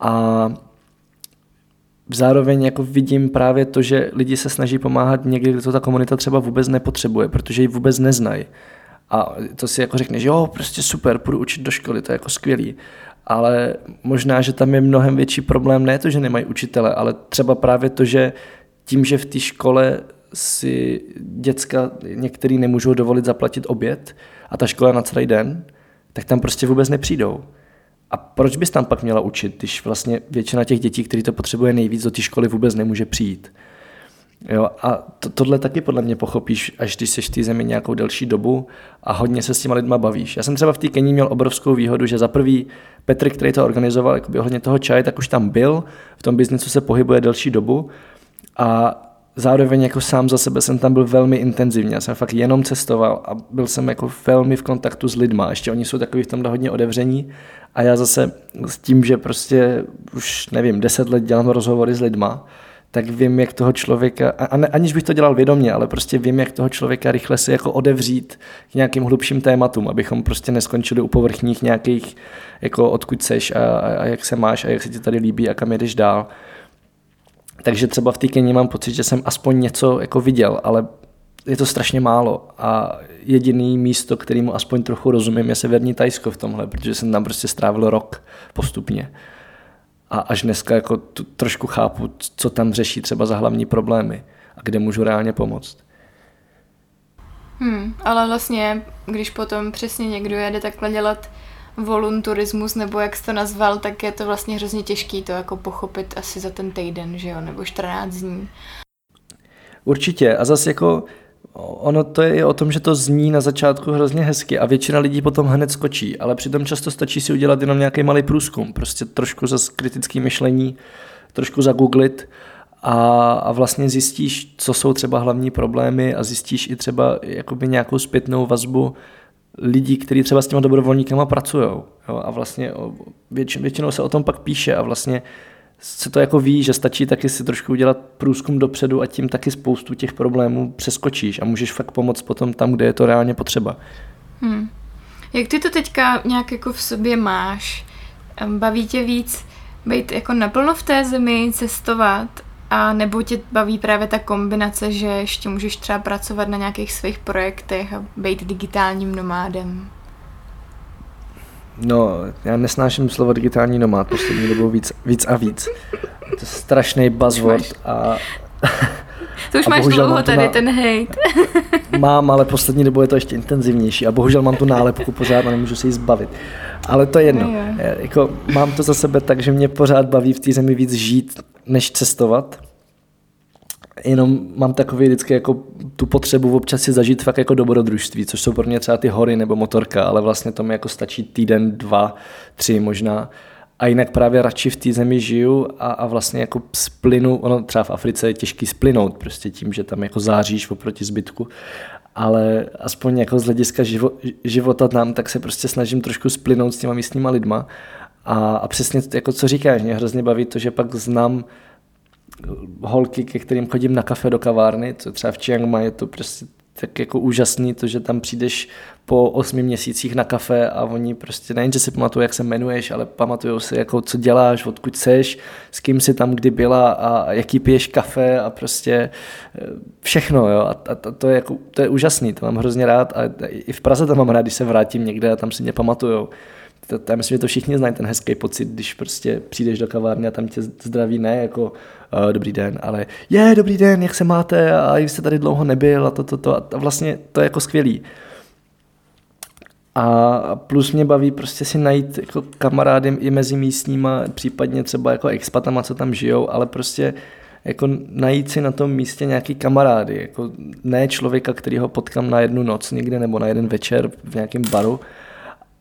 a zároveň jako vidím právě to, že lidi se snaží pomáhat někdy, kde to ta komunita třeba vůbec nepotřebuje, protože ji vůbec neznají. A to si jako řekne, že jo, prostě super, půjdu učit do školy, to je jako skvělý. Ale možná, že tam je mnohem větší problém, ne to, že nemají učitele, ale třeba právě to, že tím, že v té škole si děcka některý nemůžou dovolit zaplatit oběd a ta škola na celý den, tak tam prostě vůbec nepřijdou. A proč bys tam pak měla učit, když vlastně většina těch dětí, který to potřebuje nejvíc, do té školy vůbec nemůže přijít? Jo, a to, tohle taky podle mě pochopíš, až když jsi v té zemi nějakou delší dobu a hodně se s těma lidma bavíš. Já jsem třeba v té Keni měl obrovskou výhodu, že za prvý Petr, který to organizoval, jakoby hodně toho čaje, tak už tam byl, v tom biznesu se pohybuje delší dobu a zároveň jako sám za sebe jsem tam byl velmi intenzivně. Já jsem fakt jenom cestoval a byl jsem jako velmi v kontaktu s lidma. Ještě oni jsou takový v tomhle hodně otevření a já zase s tím, že prostě už nevím, deset let dělám rozhovory s lidma, tak vím, jak toho člověka, a ne, aniž bych to dělal vědomě, ale prostě vím, jak toho člověka rychle si jako odevřít k nějakým hlubším tématům, abychom prostě neskončili u povrchních nějakých, jako odkud seš a, a, a jak se máš a jak se ti tady líbí a kam jedeš dál. Takže třeba v té Keni mám pocit, že jsem aspoň něco jako viděl, ale je to strašně málo a jediný místo, kterému aspoň trochu rozumím, je severní Tajsko v tomhle, protože jsem tam prostě strávil rok postupně a až dneska jako tu, trošku chápu, co tam řeší třeba za hlavní problémy a kde můžu reálně pomoct. Hmm, ale vlastně, když potom přesně někdo jede takhle dělat volunturismus, nebo jak jsi to nazval, tak je to vlastně hrozně těžký to jako pochopit asi za ten týden, že jo, nebo 14 dní. Určitě a zase jako ono to je o tom, že to zní na začátku hrozně hezky a většina lidí potom hned skočí, ale přitom často stačí si udělat jenom nějaký malý průzkum, prostě trošku za kritické myšlení, trošku zagooglit a, a vlastně zjistíš, co jsou třeba hlavní problémy a zjistíš i třeba jakoby nějakou zpětnou vazbu lidí, kteří třeba s těma dobrovolníkama pracují. A vlastně větš, většinou se o tom pak píše a vlastně se to jako ví, že stačí taky si trošku udělat průzkum dopředu a tím taky spoustu těch problémů přeskočíš a můžeš fakt pomoct potom tam, kde je to reálně potřeba. Hmm. Jak ty to teďka nějak jako v sobě máš? Baví tě víc být jako naplno v té zemi, cestovat, a nebo tě baví právě ta kombinace, že ještě můžeš třeba pracovat na nějakých svých projektech a být digitálním nomádem? No, já nesnáším slovo digitální nomád poslední dobou víc, víc a víc. To je strašný buzzword a... To už a máš dlouho tady na... ten hate. mám, ale poslední dobou je to ještě intenzivnější a bohužel mám tu nálepku pořád a nemůžu se jí zbavit. Ale to je jedno. No, jako, mám to za sebe tak, že mě pořád baví v té zemi víc žít, než cestovat jenom mám takový vždycky jako tu potřebu občas si zažít fakt jako dobrodružství, což jsou pro mě třeba ty hory nebo motorka, ale vlastně to mi jako stačí týden, dva, tři možná. A jinak právě radši v té zemi žiju a, a vlastně jako splynu, ono třeba v Africe je těžký splynout prostě tím, že tam jako záříš oproti zbytku, ale aspoň jako z hlediska živo, života tam, tak se prostě snažím trošku splynout s těma místníma lidma a, a přesně jako co říkáš, mě hrozně baví to, že pak znám holky, ke kterým chodím na kafe do kavárny, co třeba v Chiang Mai je to prostě tak jako úžasný, to, že tam přijdeš po osmi měsících na kafe a oni prostě nejen, že si pamatují, jak se jmenuješ, ale pamatují si, jako, co děláš, odkud seš, s kým si tam kdy byla a jaký piješ kafe a prostě eh, všechno. Jo? A, a to, je jako, to je úžasný, to mám hrozně rád a i v Praze to mám rád, když se vrátím někde a tam si mě pamatujou to, já myslím, že to všichni znají, ten hezký pocit, když prostě přijdeš do kavárny a tam tě zdraví ne jako uh, dobrý den, ale je, dobrý den, jak se máte a jste tady dlouho nebyl a to, to, to a vlastně to je jako skvělý. A plus mě baví prostě si najít jako kamarády i mezi místníma, případně třeba jako expatama, co tam žijou, ale prostě jako najít si na tom místě nějaký kamarády, jako ne člověka, který ho potkám na jednu noc někde nebo na jeden večer v nějakém baru,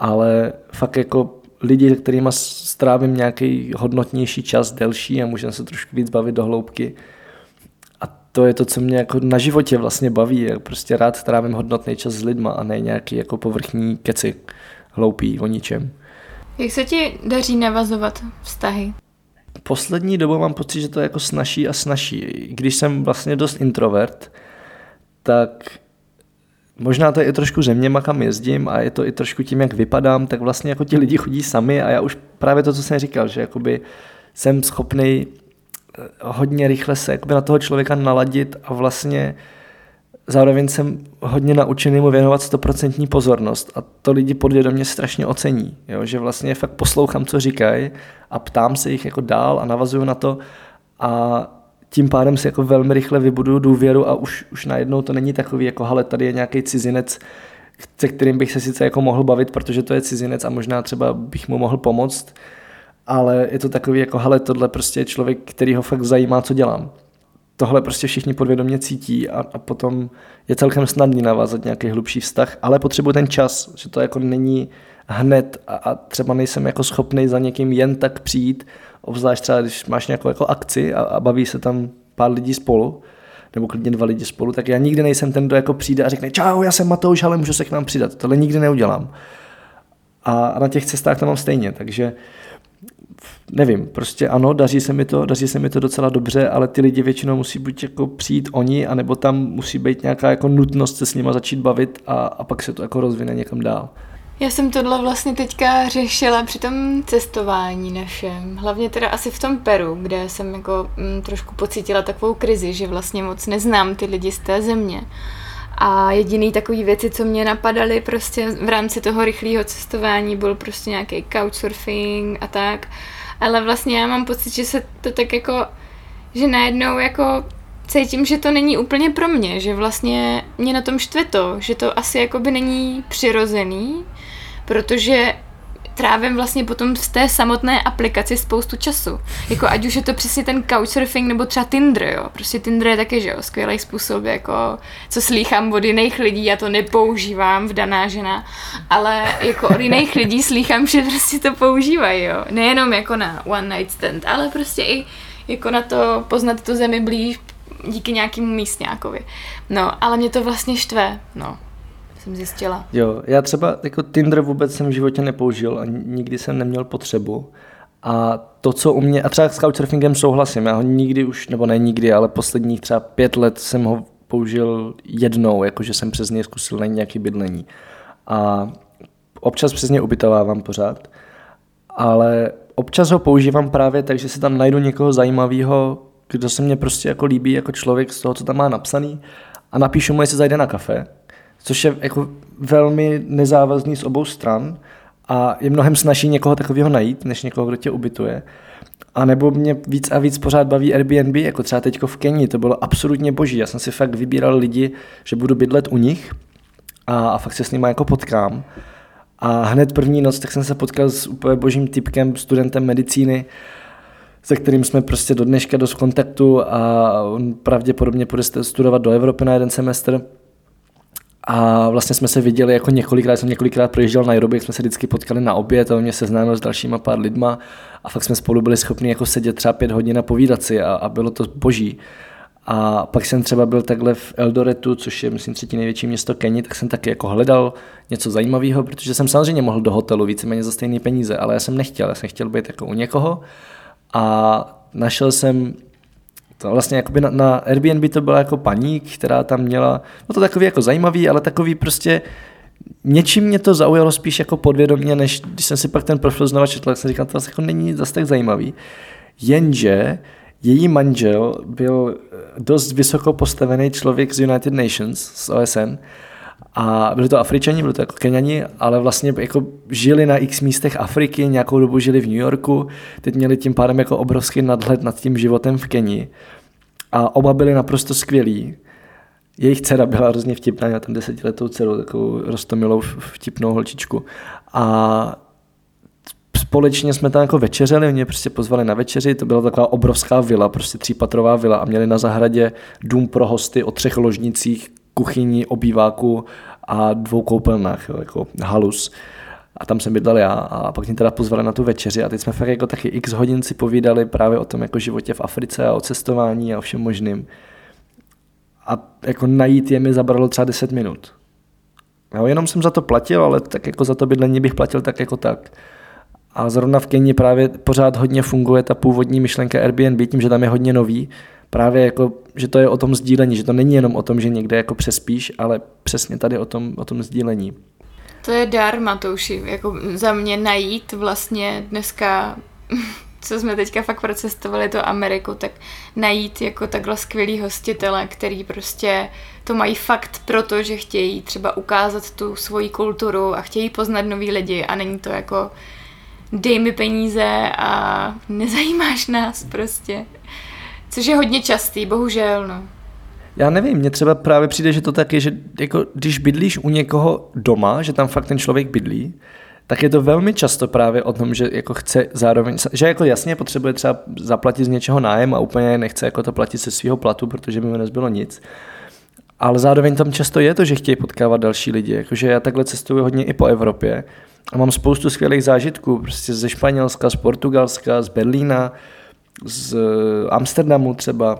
ale fakt jako lidi, se kterými strávím nějaký hodnotnější čas, delší a můžeme se trošku víc bavit do hloubky. A to je to, co mě jako na životě vlastně baví. Jak prostě rád trávím hodnotný čas s lidma a ne nějaký jako povrchní keci hloupý o ničem. Jak se ti daří navazovat vztahy? Poslední dobou mám pocit, že to je jako snaží a snaží. Když jsem vlastně dost introvert, tak Možná to je i trošku zeměma, kam jezdím a je to i trošku tím, jak vypadám, tak vlastně jako ti lidi chodí sami a já už právě to, co jsem říkal, že jakoby jsem schopný eh, hodně rychle se jakoby na toho člověka naladit a vlastně zároveň jsem hodně naučený mu věnovat stoprocentní pozornost a to lidi podvědomě strašně ocení, jo? že vlastně fakt poslouchám, co říkají a ptám se jich jako dál a navazuju na to a tím pádem si jako velmi rychle vybuduju důvěru a už, už najednou to není takový, jako hele, tady je nějaký cizinec, se kterým bych se sice jako mohl bavit, protože to je cizinec a možná třeba bych mu mohl pomoct, ale je to takový jako, hele, tohle prostě je člověk, který ho fakt zajímá, co dělám. Tohle prostě všichni podvědomě cítí a, a potom je celkem snadný navázat nějaký hlubší vztah, ale potřebuji ten čas, že to jako není hned a, a třeba nejsem jako schopný za někým jen tak přijít, obzvlášť třeba, když máš nějakou jako akci a, a baví se tam pár lidí spolu, nebo klidně dva lidi spolu, tak já nikdy nejsem ten, kdo jako přijde a řekne čau, já jsem Matouš, ale můžu se k nám přidat. Tohle nikdy neudělám. A, a na těch cestách to mám stejně, takže nevím, prostě ano, daří se mi to, daří se mi to docela dobře, ale ty lidi většinou musí buď jako přijít oni, anebo tam musí být nějaká jako nutnost se s nima začít bavit a, a pak se to jako rozvine někam dál. Já jsem tohle vlastně teďka řešila při tom cestování našem. Hlavně teda asi v tom Peru, kde jsem jako m, trošku pocítila takovou krizi, že vlastně moc neznám ty lidi z té země. A jediný takový věci, co mě napadaly prostě v rámci toho rychlého cestování, byl prostě nějaký couchsurfing a tak. Ale vlastně já mám pocit, že se to tak jako, že najednou jako cítím, že to není úplně pro mě, že vlastně mě na tom štve to, že to asi jakoby není přirozený, protože trávím vlastně potom v té samotné aplikaci spoustu času. Jako ať už je to přesně ten couchsurfing nebo třeba Tinder, jo. Prostě Tinder je taky, že jo, skvělý způsob, jako co slýchám od jiných lidí, já to nepoužívám v daná žena, ale jako od jiných lidí slýchám, že prostě to používají, jo. Nejenom jako na one night stand, ale prostě i jako na to poznat tu zemi blíž díky nějakému místňákovi. No, ale mě to vlastně štve, no jsem zjistila. Jo, já třeba jako Tinder vůbec jsem v životě nepoužil a nikdy jsem neměl potřebu. A to, co u mě, a třeba s Couchsurfingem souhlasím, já ho nikdy už, nebo ne nikdy, ale posledních třeba pět let jsem ho použil jednou, jakože jsem přes něj zkusil na nějaký bydlení. A občas přes něj ubytovávám pořád, ale občas ho používám právě tak, že si tam najdu někoho zajímavého, kdo se mě prostě jako líbí jako člověk z toho, co tam má napsaný a napíšu mu, jestli zajde na kafe což je jako velmi nezávazný z obou stran a je mnohem snažší někoho takového najít, než někoho, kdo tě ubytuje. A nebo mě víc a víc pořád baví Airbnb, jako třeba teďko v Keni, to bylo absolutně boží. Já jsem si fakt vybíral lidi, že budu bydlet u nich a, a fakt se s nimi jako potkám. A hned první noc tak jsem se potkal s úplně božím typkem, studentem medicíny, se kterým jsme prostě do dneška dost kontaktu a on pravděpodobně půjde studovat do Evropy na jeden semestr. A vlastně jsme se viděli jako několikrát, jsem několikrát projížděl na Nairobi, jsme se vždycky potkali na oběd a on mě seznámil s dalšíma pár lidma a fakt jsme spolu byli schopni jako sedět třeba pět hodin a povídat si a, a bylo to boží. A pak jsem třeba byl takhle v Eldoretu, což je, myslím, třetí největší město Keni, tak jsem taky jako hledal něco zajímavého, protože jsem samozřejmě mohl do hotelu víceméně za stejné peníze, ale já jsem nechtěl, já jsem chtěl být jako u někoho a našel jsem to vlastně jakoby na, na Airbnb to byla jako paní, která tam měla, no to takový jako zajímavý, ale takový prostě něčím mě to zaujalo spíš jako podvědomě, než když jsem si pak ten profil znova četl, tak jsem říkal, to vlastně jako není zase tak zajímavý. Jenže její manžel byl dost vysoko postavený člověk z United Nations, z OSN, a byli to Afričani, byli to jako Keniani, ale vlastně jako žili na x místech Afriky, nějakou dobu žili v New Yorku, teď měli tím pádem jako obrovský nadhled nad tím životem v Keni. A oba byli naprosto skvělí. Jejich dcera byla hrozně vtipná, měla tam desetiletou dceru, takovou rostomilou vtipnou holčičku. A společně jsme tam jako večeřeli, oni mě prostě pozvali na večeři, to byla taková obrovská vila, prostě třípatrová vila a měli na zahradě dům pro hosty o třech ložnicích, kuchyni, obýváku a dvou koupelnách, jo, jako halus. A tam jsem bydlel já a pak mě teda pozvali na tu večeři a teď jsme fakt jako taky x hodin si povídali právě o tom jako životě v Africe a o cestování a o všem možným. A jako najít je mi zabralo třeba 10 minut. Jo, jenom jsem za to platil, ale tak jako za to bydlení bych platil tak jako tak. A zrovna v Keni právě pořád hodně funguje ta původní myšlenka Airbnb, tím, že tam je hodně nový, právě jako, že to je o tom sdílení, že to není jenom o tom, že někde jako přespíš, ale přesně tady o tom, o tom sdílení. To je dar, Matouši, jako za mě najít vlastně dneska, co jsme teďka fakt procestovali to Ameriku, tak najít jako takhle skvělý hostitele, který prostě to mají fakt proto, že chtějí třeba ukázat tu svoji kulturu a chtějí poznat nový lidi a není to jako dej mi peníze a nezajímáš nás prostě. Což je hodně častý, bohužel, no. Já nevím, mně třeba právě přijde, že to tak je, že jako, když bydlíš u někoho doma, že tam fakt ten člověk bydlí, tak je to velmi často právě o tom, že jako chce zároveň, že jako jasně potřebuje třeba zaplatit z něčeho nájem a úplně nechce jako to platit se svého platu, protože by mu nezbylo nic. Ale zároveň tam často je to, že chtějí potkávat další lidi. Jakože já takhle cestuju hodně i po Evropě a mám spoustu skvělých zážitků, prostě ze Španělska, z Portugalska, z Berlína, z Amsterdamu třeba.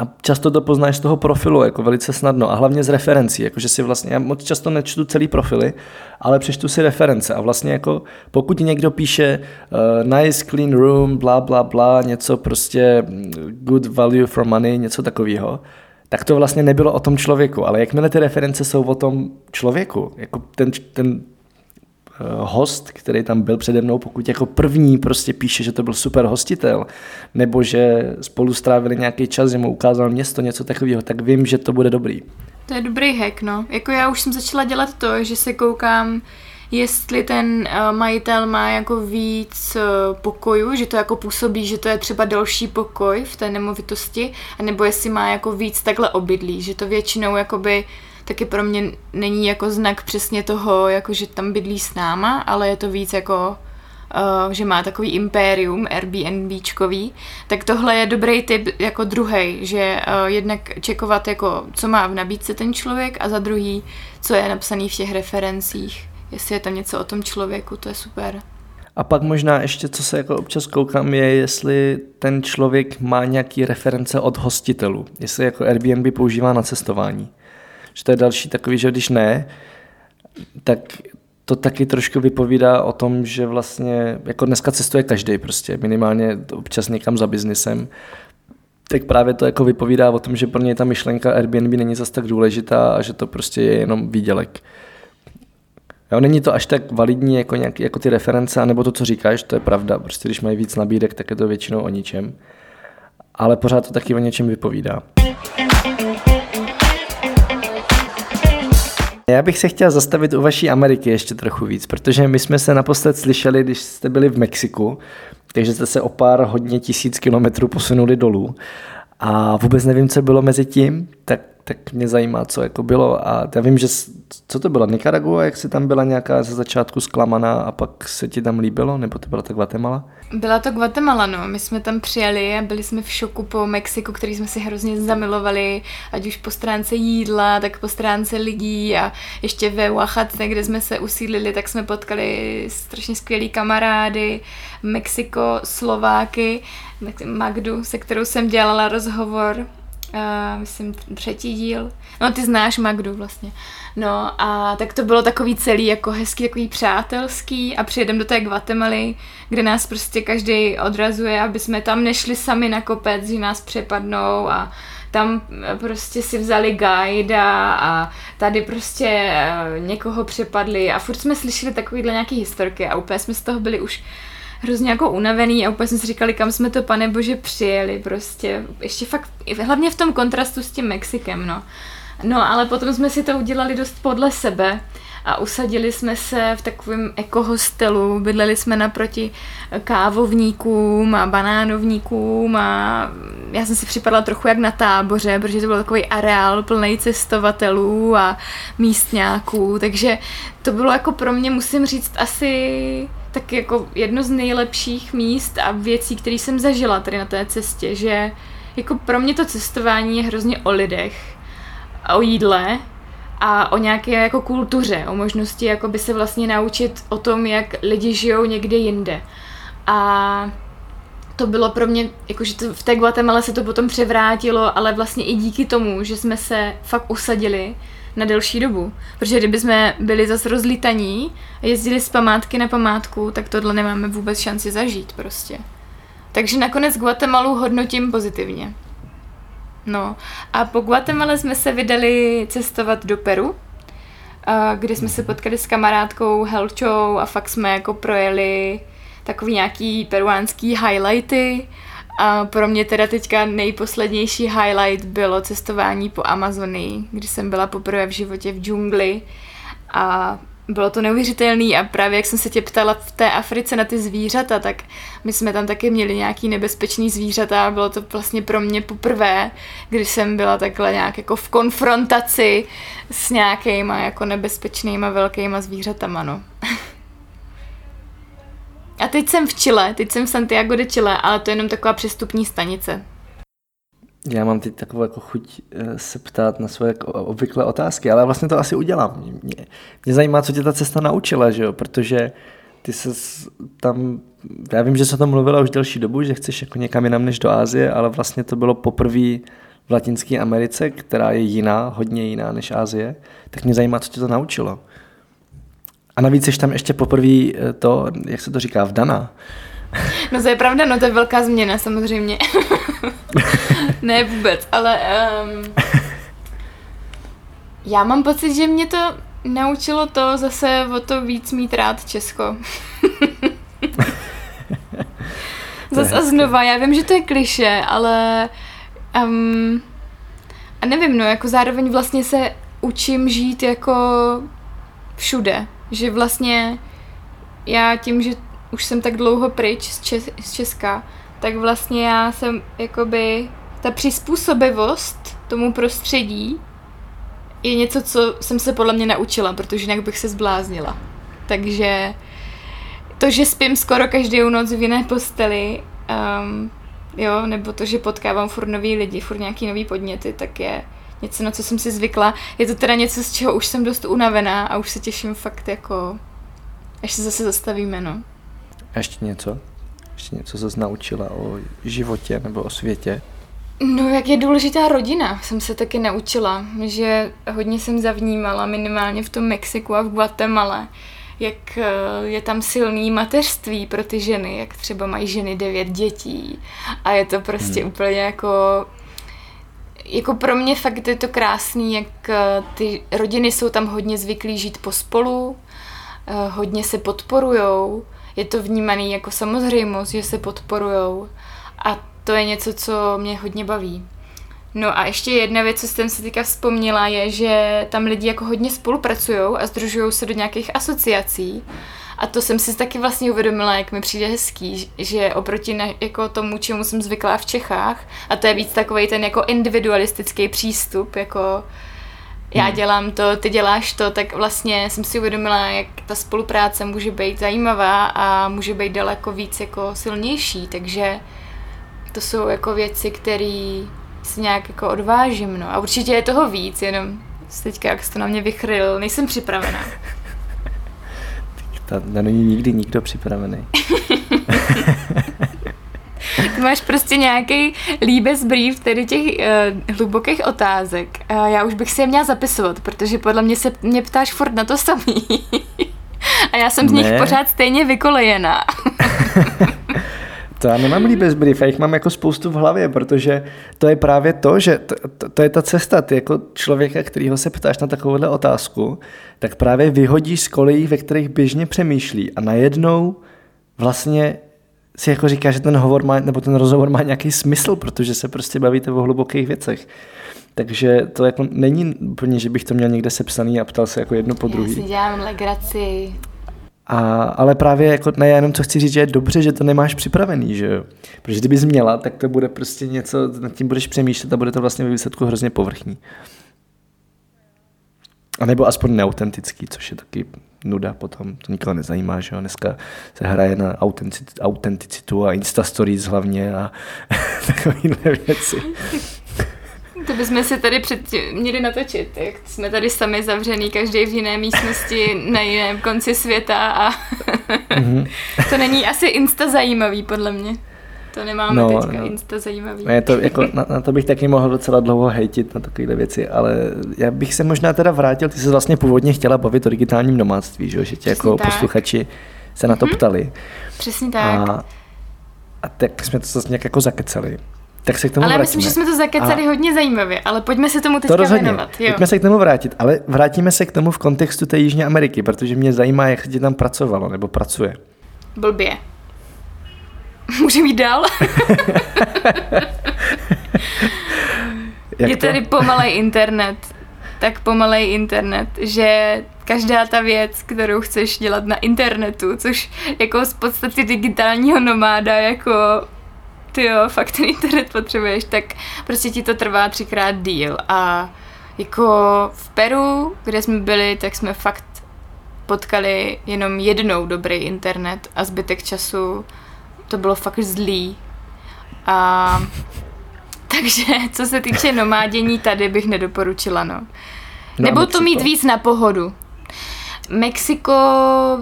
A často to poznáš z toho profilu, jako velice snadno. A hlavně z referencí, jakože si vlastně, já moc často nečtu celý profily, ale přečtu si reference. A vlastně jako, pokud někdo píše uh, nice clean room, bla, bla, bla, něco prostě mm, good value for money, něco takového, tak to vlastně nebylo o tom člověku. Ale jakmile ty reference jsou o tom člověku, jako ten, ten Eh, host, který tam byl přede mnou, pokud jako první prostě píše, že to byl super hostitel, nebo že spolu strávili nějaký čas, že mu ukázal město, něco takového, tak vím, že to bude dobrý. To je dobrý hack, no. Jako já už jsem začala dělat to, že se koukám, jestli ten uh, majitel má jako víc uh, pokojů, že to jako působí, že to je třeba další pokoj v té nemovitosti, anebo jestli má jako víc takhle obydlí, že to většinou jakoby uh, taky pro mě není jako znak přesně toho, jako že tam bydlí s náma, ale je to víc jako Uh, že má takový impérium Airbnbčkový, tak tohle je dobrý tip jako druhý, že uh, jednak čekovat jako, co má v nabídce ten člověk a za druhý, co je napsaný v těch referencích, jestli je tam něco o tom člověku, to je super. A pak možná ještě, co se jako občas koukám, je, jestli ten člověk má nějaký reference od hostitelů, jestli jako Airbnb používá na cestování. Že to je další takový, že když ne, tak to taky trošku vypovídá o tom, že vlastně, jako dneska cestuje každý prostě, minimálně občas někam za biznisem, tak právě to jako vypovídá o tom, že pro něj ta myšlenka Airbnb není zase tak důležitá a že to prostě je jenom výdělek. Jo, není to až tak validní jako, nějaký, jako ty reference, nebo to, co říkáš, to je pravda. Prostě když mají víc nabídek, tak je to většinou o ničem. Ale pořád to taky o něčem vypovídá. Já bych se chtěl zastavit u vaší Ameriky ještě trochu víc, protože my jsme se naposled slyšeli, když jste byli v Mexiku, takže jste se o pár hodně tisíc kilometrů posunuli dolů. A vůbec nevím, co bylo mezi tím, tak tak mě zajímá, co jako bylo. A já vím, že co to bylo, Nicaragua, jak jsi tam byla nějaká ze začátku zklamaná a pak se ti tam líbilo, nebo to byla ta Guatemala? Byla to Guatemala, no. My jsme tam přijeli a byli jsme v šoku po Mexiku, který jsme si hrozně zamilovali, ať už po stránce jídla, tak po stránce lidí a ještě ve Oaxace, kde jsme se usídlili, tak jsme potkali strašně skvělý kamarády, Mexiko, Slováky, Magdu, se kterou jsem dělala rozhovor uh, myslím, třetí díl. No, ty znáš Magdu vlastně. No a tak to bylo takový celý jako hezký, takový přátelský a přijedem do té Guatemaly, kde nás prostě každý odrazuje, aby jsme tam nešli sami na kopec, že nás přepadnou a tam eh, prostě si vzali guida a tady prostě uh, někoho přepadli a furt jsme slyšeli takovýhle nějaký historky a úplně jsme z toho byli už hrozně jako unavený a úplně jsme si říkali, kam jsme to pane bože přijeli prostě. Ještě fakt, hlavně v tom kontrastu s tím Mexikem, no. No, ale potom jsme si to udělali dost podle sebe a usadili jsme se v takovém ekohostelu, bydleli jsme naproti kávovníkům a banánovníkům a já jsem si připadala trochu jak na táboře, protože to byl takový areál plný cestovatelů a místňáků, takže to bylo jako pro mě, musím říct, asi tak jako jedno z nejlepších míst a věcí, které jsem zažila tady na té cestě, že jako pro mě to cestování je hrozně o lidech a o jídle a o nějaké jako kultuře, o možnosti jako by se vlastně naučit o tom, jak lidi žijou někde jinde. A to bylo pro mě, jakože to, v té Guatemala se to potom převrátilo, ale vlastně i díky tomu, že jsme se fakt usadili na delší dobu. Protože kdyby jsme byli zase rozlítaní a jezdili z památky na památku, tak tohle nemáme vůbec šanci zažít prostě. Takže nakonec Guatemalu hodnotím pozitivně. No a po Guatemala jsme se vydali cestovat do Peru, kde jsme se potkali s kamarádkou Helčou a fakt jsme jako projeli takový nějaký peruánský highlighty a pro mě teda teďka nejposlednější highlight bylo cestování po Amazonii, kdy jsem byla poprvé v životě v džungli a bylo to neuvěřitelný a právě jak jsem se tě ptala v té Africe na ty zvířata, tak my jsme tam taky měli nějaký nebezpečný zvířata a bylo to vlastně pro mě poprvé, když jsem byla takhle nějak jako v konfrontaci s nějakýma jako nebezpečnýma velkýma zvířatama, no. A teď jsem v Chile, teď jsem v Santiago de Chile, ale to je jenom taková přestupní stanice. Já mám teď takovou jako chuť eh, se ptát na svoje jako obvyklé otázky, ale vlastně to asi udělám. Mě, mě zajímá, co tě ta cesta naučila, že jo? protože ty se tam, já vím, že se to mluvila už delší dobu, že chceš jako někam jinam než do Ázie, ale vlastně to bylo poprvé v Latinské Americe, která je jiná, hodně jiná než Ázie, tak mě zajímá, co tě to naučilo. A navíc jsi tam ještě poprvé eh, to, jak se to říká, vdana. No to je pravda, no to je velká změna samozřejmě. ne vůbec, ale um, já mám pocit, že mě to naučilo to zase o to víc mít rád Česko. Zase a znova, já vím, že to je kliše, ale um, a nevím, no, jako zároveň vlastně se učím žít jako všude, že vlastně já tím, že už jsem tak dlouho pryč z, Čes- z Česka, tak vlastně já jsem jakoby ta přizpůsobivost tomu prostředí je něco, co jsem se podle mě naučila, protože jinak bych se zbláznila. Takže to, že spím skoro každou noc v jiné posteli, um, jo, nebo to, že potkávám furt nový lidi, furt nějaký nový podněty, tak je něco, na co jsem si zvykla. Je to teda něco, z čeho už jsem dost unavená a už se těším fakt jako, až se zase zastavíme, no. A ještě něco? Ještě něco, co jsi naučila o životě nebo o světě? No, jak je důležitá rodina, jsem se taky naučila, že hodně jsem zavnímala, minimálně v tom Mexiku a v Guatemala, jak eh, je tam silný mateřství pro ty ženy, jak třeba mají ženy devět dětí a je to prostě hmm. úplně jako jako pro mě fakt je to krásný, jak eh, ty rodiny jsou tam hodně zvyklí žít pospolu, eh, hodně se podporujou, je to vnímaný jako samozřejmost, že se podporujou a to je něco, co mě hodně baví. No a ještě jedna věc, co jsem si teďka vzpomněla, je, že tam lidi jako hodně spolupracují a združují se do nějakých asociací. A to jsem si taky vlastně uvědomila, jak mi přijde hezký, že oproti na, jako tomu, čemu jsem zvyklá v Čechách, a to je víc takový ten jako individualistický přístup, jako já hmm. dělám to, ty děláš to, tak vlastně jsem si uvědomila, jak ta spolupráce může být zajímavá a může být daleko víc jako silnější, takže to jsou jako věci, které si nějak jako odvážím, no. A určitě je toho víc, jenom teďka, jak jsi to na mě vychryl, nejsem připravená. Ta, není nikdy nikdo připravený. Ty máš prostě nějaký líbez brief tedy těch uh, hlubokých otázek. Uh, já už bych si je měla zapisovat, protože podle mě se mě ptáš furt na to samý. A já jsem z nich pořád stejně vykolejená. To já nemám líbě brief, já jich mám jako spoustu v hlavě, protože to je právě to, že to, to, to je ta cesta, ty jako člověka, kterýho se ptáš na takovouhle otázku, tak právě vyhodíš z kolejí, ve kterých běžně přemýšlí a najednou vlastně si jako říká, že ten hovor má, nebo ten rozhovor má nějaký smysl, protože se prostě bavíte o hlubokých věcech. Takže to jako není úplně, že bych to měl někde sepsaný a ptal se jako jedno po druhé. Já si dělám legraci. A, ale právě jako, ne, jenom co chci říct, že je dobře, že to nemáš připravený, že jo. Protože kdybys měla, tak to bude prostě něco, nad tím budeš přemýšlet a bude to vlastně ve výsledku hrozně povrchní. A nebo aspoň neautentický, což je taky nuda potom, to nikoho nezajímá, že jo. Dneska se hraje na autenticitu a Insta Stories hlavně a takovéhle věci. To bychom si tady před měli natočit, jak jsme tady sami zavřený, každý v jiné místnosti na jiném konci světa a mm-hmm. to není asi insta zajímavý podle mě. To nemáme no, teďka no. insta zajímavý. Ne, to, jako, na, na, to bych taky mohl docela dlouho hejtit na takovéhle věci, ale já bych se možná teda vrátil, ty jsi vlastně původně chtěla bavit o digitálním nomádství, že, že tě jako tak. posluchači se na to mm-hmm. ptali. Přesně tak. A, a tak jsme to zase nějak jako zakecali. Tak se k tomu ale vrátíme. myslím, že jsme to zakecali a... hodně zajímavě, ale pojďme se tomu teďka to rozhodně. věnovat. Jo. Pojďme se k tomu vrátit, ale vrátíme se k tomu v kontextu té Jižní Ameriky, protože mě zajímá, jak se ti tam pracovalo nebo pracuje. Blbě. Může jít dál? je tady pomalej internet. tak pomalej internet, že každá ta věc, kterou chceš dělat na internetu, což jako z podstaty digitálního nomáda, jako ty jo, fakt ten internet potřebuješ, tak prostě ti to trvá třikrát díl a jako v Peru, kde jsme byli, tak jsme fakt potkali jenom jednou dobrý internet a zbytek času to bylo fakt zlý. A takže co se týče nomádění, tady bych nedoporučila, no. no Nebo to mít víc na pohodu. Mexiko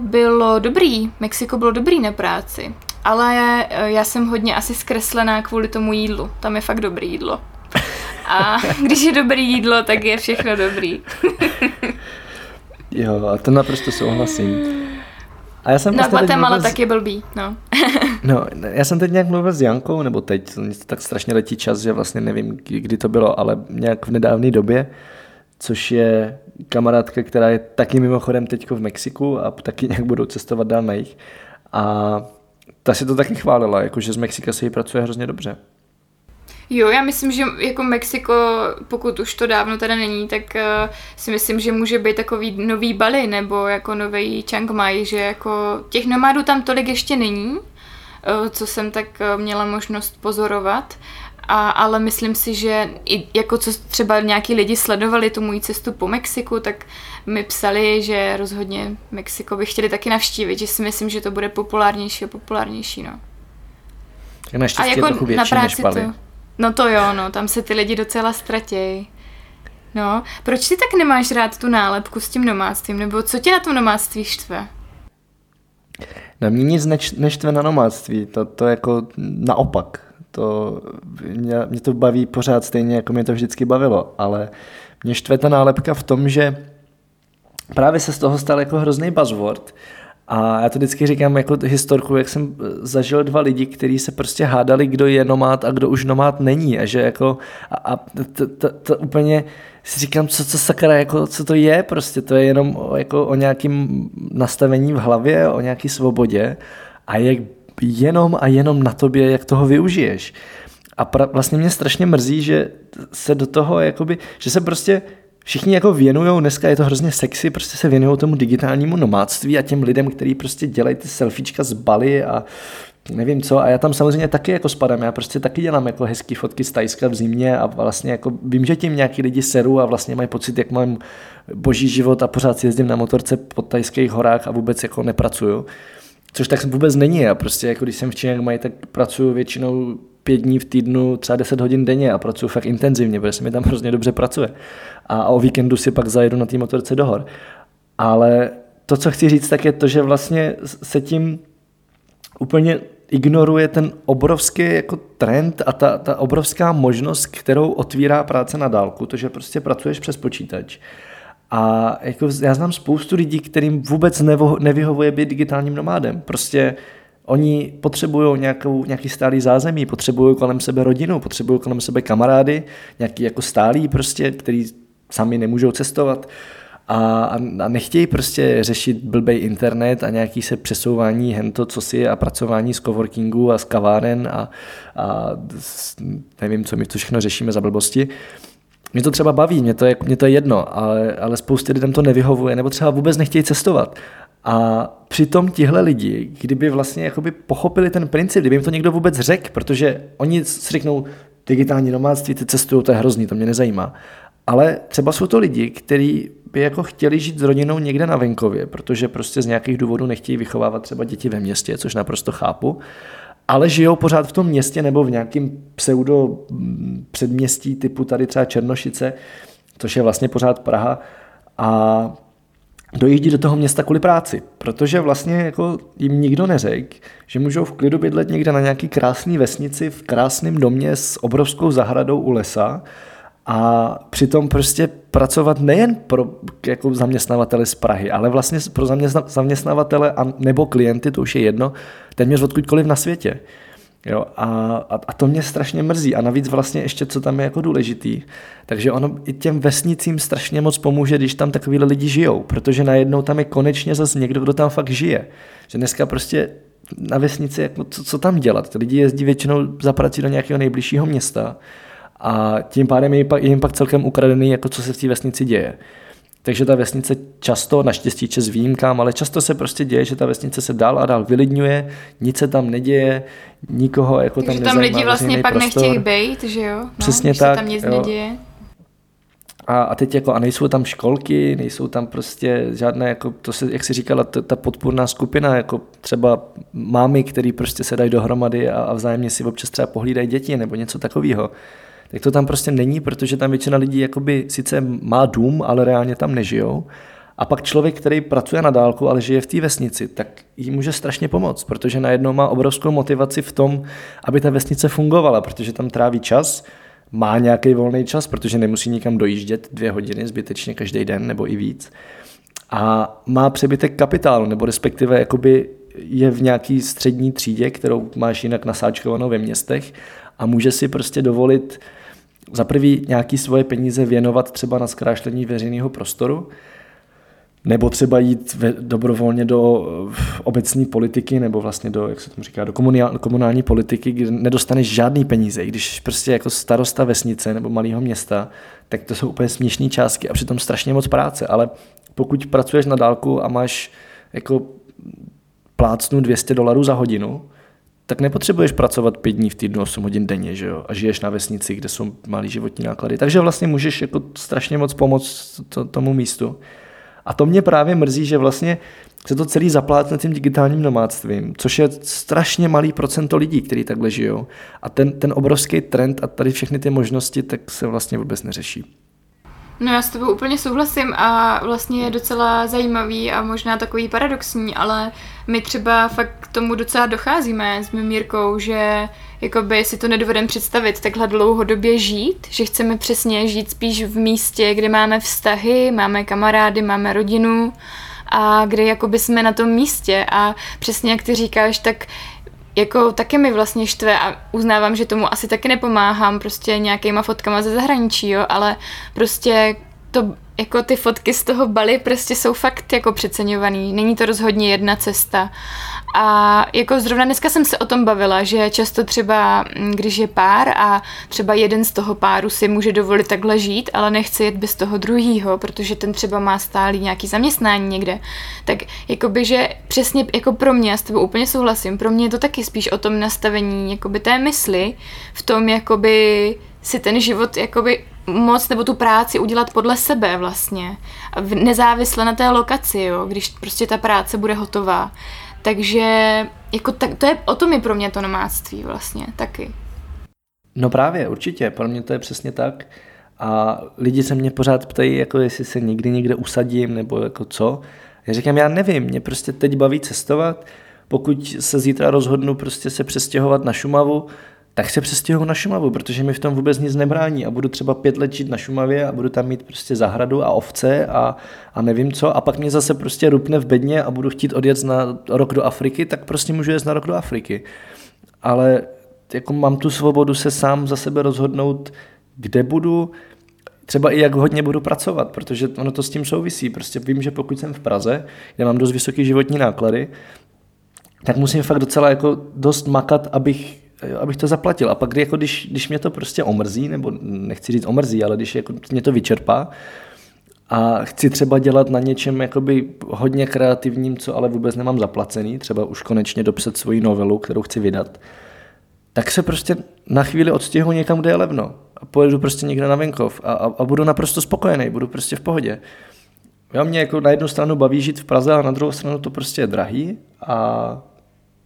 bylo dobrý, Mexiko bylo dobrý na práci, ale eh, já jsem hodně asi zkreslená kvůli tomu jídlu. Tam je fakt dobrý jídlo. A když je dobrý jídlo, tak je všechno dobrý. jo, a to naprosto souhlasím. A já jsem no, Guatemala z... taky blbý, no. no, já jsem teď nějak mluvil s Jankou, nebo teď, tak strašně letí čas, že vlastně nevím, kdy to bylo, ale nějak v nedávné době, což je kamarádka, která je taky mimochodem teď v Mexiku a taky nějak budou cestovat dál na jich. A ta si to taky chválila, jakože z Mexika se jí pracuje hrozně dobře. Jo, já myslím, že jako Mexiko, pokud už to dávno teda není, tak uh, si myslím, že může být takový nový Bali nebo jako nový Chiang Mai, že jako těch nomádů tam tolik ještě není, uh, co jsem tak uh, měla možnost pozorovat. A, ale myslím si, že i jako co třeba nějaký lidi sledovali tu moji cestu po Mexiku, tak mi psali, že rozhodně Mexiko by chtěli taky navštívit, že si myslím, že to bude populárnější a populárnější, no. Tak naštěstí a jako je trochu větší na práci než Bali. To, No to jo, no, tam se ty lidi docela ztratějí. No, proč ty tak nemáš rád tu nálepku s tím nomádstvím, nebo co tě na tom nomádství štve? Na mě nic neč, neštve na nomádství, to, to jako naopak. To, mě, mě to baví pořád stejně, jako mě to vždycky bavilo, ale mě štve ta nálepka v tom, že právě se z toho stal jako hrozný buzzword a já to vždycky říkám jako historku, jak jsem zažil dva lidi, kteří se prostě hádali, kdo je nomád a kdo už nomád není. A že jako, a, a to, to, to, úplně si říkám, co, co sakra, jako, co to je prostě, to je jenom o, jako o nějakým nastavení v hlavě, o nějaký svobodě a jak jenom a jenom na tobě, jak toho využiješ. A pra, vlastně mě strašně mrzí, že se do toho, jakoby, že se prostě všichni jako věnují, dneska je to hrozně sexy, prostě se věnují tomu digitálnímu nomádství a těm lidem, kteří prostě dělají ty selfiečka z Bali a nevím co. A já tam samozřejmě taky jako spadám, já prostě taky dělám jako hezký fotky z Tajska v zimě a vlastně jako vím, že tím nějaký lidi seru a vlastně mají pocit, jak mám boží život a pořád jezdím na motorce po tajských horách a vůbec jako nepracuju. Což tak vůbec není. Já prostě, jako když jsem v Číně, mají, tak pracuju většinou pět dní v týdnu, třeba 10 hodin denně a pracuji fakt intenzivně, protože se mi tam hrozně dobře pracuje. A o víkendu si pak zajedu na té motorce do hor. Ale to, co chci říct, tak je to, že vlastně se tím úplně ignoruje ten obrovský jako trend a ta, ta obrovská možnost, kterou otvírá práce na dálku, to, že prostě pracuješ přes počítač. A jako já znám spoustu lidí, kterým vůbec nevo, nevyhovuje být digitálním nomádem. Prostě Oni potřebují nějakou, nějaký stálý zázemí, potřebují kolem sebe rodinu, potřebují kolem sebe kamarády, nějaký jako stálý prostě, který sami nemůžou cestovat a, a nechtějí prostě řešit blbej internet a nějaký se přesouvání hento, co si a pracování z coworkingu a z kaváren a, a nevím, co my to všechno řešíme za blbosti. Mě to třeba baví, mě to je, mě to je jedno, ale, ale spoustě lidem to nevyhovuje, nebo třeba vůbec nechtějí cestovat. A přitom tihle lidi, kdyby vlastně jakoby pochopili ten princip, kdyby jim to někdo vůbec řekl, protože oni si řeknou, digitální nomádství, ty cestují, to je hrozný, to mě nezajímá. Ale třeba jsou to lidi, kteří by jako chtěli žít s rodinou někde na venkově, protože prostě z nějakých důvodů nechtějí vychovávat třeba děti ve městě, což naprosto chápu, ale žijou pořád v tom městě nebo v nějakém pseudo mm, předměstí typu tady třeba Černošice, což je vlastně pořád Praha a dojíždí do toho města kvůli práci, protože vlastně jako jim nikdo neřekl, že můžou v klidu bydlet někde na nějaký krásný vesnici v krásném domě s obrovskou zahradou u lesa a přitom prostě pracovat nejen pro jako zaměstnavatele z Prahy, ale vlastně pro zaměstnavatele a nebo klienty, to už je jedno, téměř odkudkoliv na světě. Jo, a, a, to mě strašně mrzí. A navíc vlastně ještě, co tam je jako důležitý, takže ono i těm vesnicím strašně moc pomůže, když tam takovýhle lidi žijou, protože najednou tam je konečně zase někdo, kdo tam fakt žije. Že dneska prostě na vesnici, jako, co, co tam dělat? Ty lidi jezdí většinou za prací do nějakého nejbližšího města a tím pádem je jim pak celkem ukradený, jako co se v té vesnici děje. Takže ta vesnice často, naštěstí čes výjimkám, ale často se prostě děje, že ta vesnice se dál a dál vylidňuje, nic se tam neděje, nikoho jako Takže tam tam lidi vlastně pak prostor. nechtějí být, že jo? No, Přesně tak. Se tam nic jo. neděje. A, a teď jako, a nejsou tam školky, nejsou tam prostě žádné, jako to se, jak si říkala, ta, ta podpůrná skupina, jako třeba mámy, který prostě se dají dohromady a, a vzájemně si občas třeba pohlídají děti nebo něco takového tak to tam prostě není, protože tam většina lidí jakoby sice má dům, ale reálně tam nežijou. A pak člověk, který pracuje na dálku, ale žije v té vesnici, tak jí může strašně pomoct, protože najednou má obrovskou motivaci v tom, aby ta vesnice fungovala, protože tam tráví čas, má nějaký volný čas, protože nemusí nikam dojíždět dvě hodiny zbytečně každý den nebo i víc. A má přebytek kapitálu, nebo respektive jakoby je v nějaký střední třídě, kterou máš jinak nasáčkovanou ve městech a může si prostě dovolit za prvý nějaký svoje peníze věnovat třeba na zkrášlení veřejného prostoru, nebo třeba jít ve, dobrovolně do obecní politiky, nebo vlastně do, jak se tomu říká, do komunální, komunální politiky, kde nedostaneš žádný peníze. I když prostě jako starosta vesnice nebo malého města, tak to jsou úplně směšné částky a přitom strašně moc práce. Ale pokud pracuješ na dálku a máš jako plácnu 200 dolarů za hodinu, tak nepotřebuješ pracovat pět dní v týdnu, 8 hodin denně, že jo? A žiješ na vesnici, kde jsou malé životní náklady. Takže vlastně můžeš jako strašně moc pomoct to, tomu místu. A to mě právě mrzí, že vlastně se to celý zaplácne tím digitálním nomádstvím, což je strašně malý procento lidí, kteří takhle žijou. A ten, ten obrovský trend a tady všechny ty možnosti, tak se vlastně vůbec neřeší. No já s tebou úplně souhlasím a vlastně je docela zajímavý a možná takový paradoxní, ale my třeba fakt k tomu docela docházíme s mým Mírkou, že jakoby si to nedovedeme představit takhle dlouhodobě žít, že chceme přesně žít spíš v místě, kde máme vztahy, máme kamarády, máme rodinu a kde jakoby jsme na tom místě. A přesně jak ty říkáš, tak jako taky mi vlastně štve a uznávám, že tomu asi taky nepomáhám prostě nějakýma fotkama ze zahraničí, jo, ale prostě to jako ty fotky z toho Bali prostě jsou fakt jako přeceňovaný. Není to rozhodně jedna cesta. A jako zrovna dneska jsem se o tom bavila, že často třeba, mm, když je pár a třeba jeden z toho páru si může dovolit takhle žít, ale nechce jet bez toho druhýho, protože ten třeba má stálý nějaký zaměstnání někde, tak jakoby, že přesně jako pro mě, já s tebou úplně souhlasím, pro mě je to taky spíš o tom nastavení jakoby té mysli, v tom jakoby si ten život jakoby moc nebo tu práci udělat podle sebe vlastně. Nezávisle na té lokaci, jo, když prostě ta práce bude hotová. Takže jako tak, to je, o tom je pro mě to nomádství vlastně taky. No právě, určitě, pro mě to je přesně tak. A lidi se mě pořád ptají, jako jestli se někdy někde usadím, nebo jako co. Já říkám, já nevím, mě prostě teď baví cestovat. Pokud se zítra rozhodnu prostě se přestěhovat na Šumavu, tak se přestěhuju na Šumavu, protože mi v tom vůbec nic nebrání a budu třeba pět let žít na Šumavě a budu tam mít prostě zahradu a ovce a, a nevím co a pak mě zase prostě rupne v bedně a budu chtít odjet na rok do Afriky, tak prostě můžu jet na rok do Afriky. Ale jako mám tu svobodu se sám za sebe rozhodnout, kde budu, třeba i jak hodně budu pracovat, protože ono to s tím souvisí. Prostě vím, že pokud jsem v Praze, kde mám dost vysoké životní náklady, tak musím fakt docela jako dost makat, abych abych to zaplatil. A pak, jako když, když mě to prostě omrzí, nebo nechci říct omrzí, ale když jako mě to vyčerpá, a chci třeba dělat na něčem jakoby hodně kreativním, co ale vůbec nemám zaplacený, třeba už konečně dopsat svoji novelu, kterou chci vydat, tak se prostě na chvíli odstěhu někam, kde je levno. A pojedu prostě někde na venkov a, a, a budu naprosto spokojený, budu prostě v pohodě. Já mě jako na jednu stranu baví žít v Praze a na druhou stranu to prostě je drahý a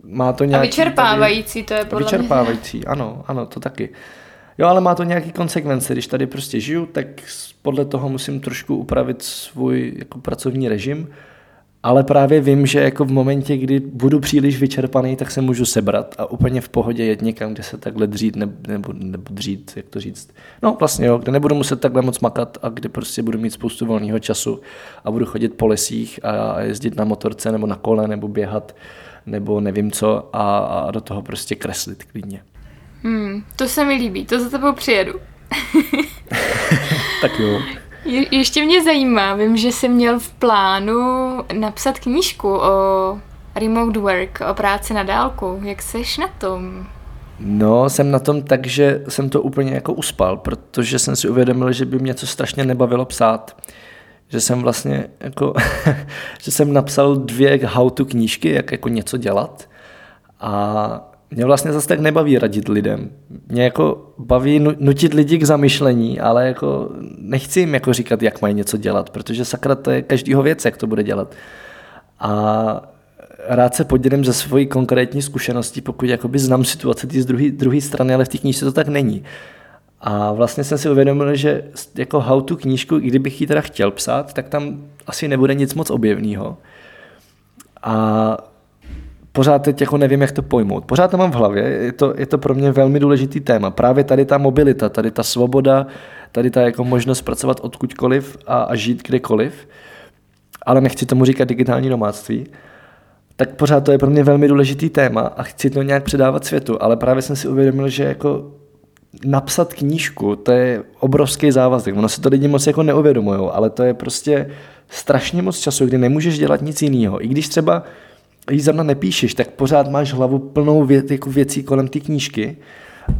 má to nějaký... A vyčerpávající to je podle Vyčerpávající, mě. ano, ano, to taky. Jo, ale má to nějaký konsekvence. Když tady prostě žiju, tak podle toho musím trošku upravit svůj jako pracovní režim, ale právě vím, že jako v momentě, kdy budu příliš vyčerpaný, tak se můžu sebrat a úplně v pohodě jet někam, kde se takhle dřít nebo, nebo, nebo dřít, jak to říct. No vlastně jo, kde nebudu muset takhle moc makat a kde prostě budu mít spoustu volného času a budu chodit po lesích a jezdit na motorce nebo na kole nebo běhat nebo nevím co a, a do toho prostě kreslit klidně. Hmm, to se mi líbí, to za tebou přijedu. tak jo. Je, ještě mě zajímá, vím, že jsi měl v plánu napsat knížku o remote work, o práci na dálku. Jak seš na tom? No, jsem na tom tak, že jsem to úplně jako uspal, protože jsem si uvědomil, že by mě to strašně nebavilo psát. Že jsem vlastně jako, že jsem napsal dvě how-to knížky, jak jako něco dělat. A mě vlastně zase tak nebaví radit lidem. Mě jako baví nutit lidi k zamyšlení, ale jako nechci jim jako říkat, jak mají něco dělat, protože sakra to je každýho věc, jak to bude dělat. A rád se podělím ze svojí konkrétní zkušenosti, pokud znám situaci z druhé strany, ale v té knížce to tak není. A vlastně jsem si uvědomil, že jako how to knížku, i kdybych ji teda chtěl psát, tak tam asi nebude nic moc objevného. A pořád teď jako nevím, jak to pojmout. Pořád to mám v hlavě, je to, je to pro mě velmi důležitý téma. Právě tady ta mobilita, tady ta svoboda, tady ta jako možnost pracovat odkudkoliv a, a žít kdekoliv, ale nechci tomu říkat digitální domáctví, tak pořád to je pro mě velmi důležitý téma a chci to nějak předávat světu, ale právě jsem si uvědomil, že jako napsat knížku, to je obrovský závazek. Ono se to lidi moc jako neuvědomují, ale to je prostě strašně moc času, kdy nemůžeš dělat nic jiného. I když třeba jí zrovna nepíšeš, tak pořád máš hlavu plnou vě, jako věcí kolem té knížky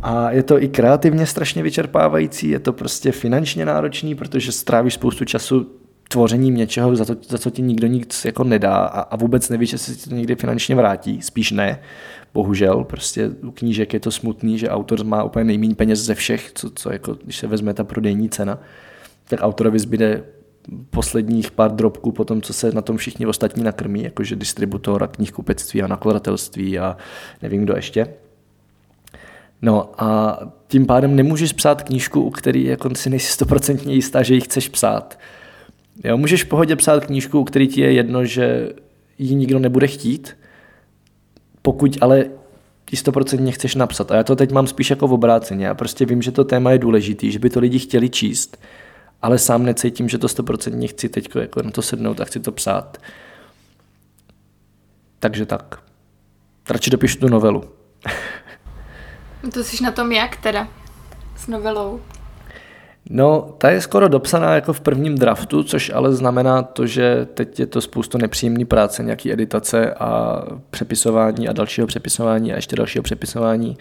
a je to i kreativně strašně vyčerpávající, je to prostě finančně náročný, protože strávíš spoustu času tvořením něčeho, za, to, za co ti nikdo nic jako nedá a, a vůbec nevíš, jestli ti to někdy finančně vrátí, spíš ne. Bohužel, prostě u knížek je to smutný, že autor má úplně nejméně peněz ze všech, co, co jako, když se vezme ta prodejní cena, tak autorovi zbyde posledních pár drobků po tom, co se na tom všichni ostatní nakrmí, jakože distributor a knihkupectví a nakladatelství a nevím kdo ještě. No a tím pádem nemůžeš psát knížku, u který jako si nejsi stoprocentně jistá, že ji chceš psát. Jo, můžeš v pohodě psát knížku, u který ti je jedno, že ji nikdo nebude chtít, pokud ale ti stoprocentně chceš napsat. A já to teď mám spíš jako v obráceně. Já prostě vím, že to téma je důležitý, že by to lidi chtěli číst, ale sám necítím, že to stoprocentně chci teď jako na to sednout a chci to psát. Takže tak. Radši dopíšu tu novelu. to jsi na tom jak teda? S novelou? No, ta je skoro dopsaná jako v prvním draftu, což ale znamená to, že teď je to spoustu nepříjemný práce, nějaký editace a přepisování a dalšího přepisování a ještě dalšího přepisování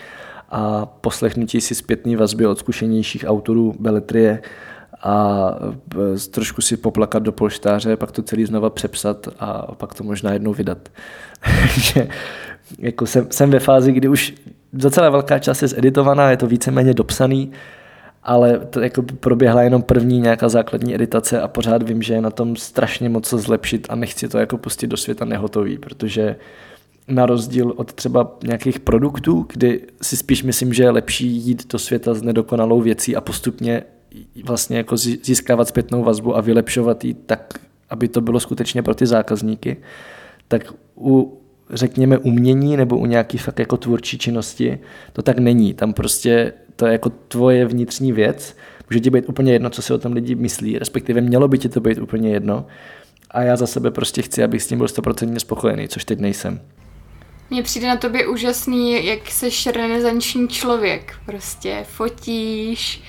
a poslechnutí si zpětný vazby od zkušenějších autorů beletrie a e, trošku si poplakat do polštáře, pak to celý znova přepsat a pak to možná jednou vydat. Takže jako jsem, jsem ve fázi, kdy už docela velká část je zeditovaná, je to víceméně dopsaný, ale to jako proběhla jenom první nějaká základní editace a pořád vím, že je na tom strašně moc co zlepšit a nechci to jako pustit do světa nehotový, protože na rozdíl od třeba nějakých produktů, kdy si spíš myslím, že je lepší jít do světa s nedokonalou věcí a postupně vlastně jako získávat zpětnou vazbu a vylepšovat ji tak, aby to bylo skutečně pro ty zákazníky, tak u řekněme umění nebo u nějaký fakt jako tvůrčí činnosti to tak není. Tam prostě to je jako tvoje vnitřní věc, může ti být úplně jedno, co si o tom lidi myslí, respektive mělo by ti to být úplně jedno. A já za sebe prostě chci, abych s tím byl stoprocentně spokojený, což teď nejsem. Mně přijde na tobě úžasný, jak jsi renesanční člověk. Prostě fotíš,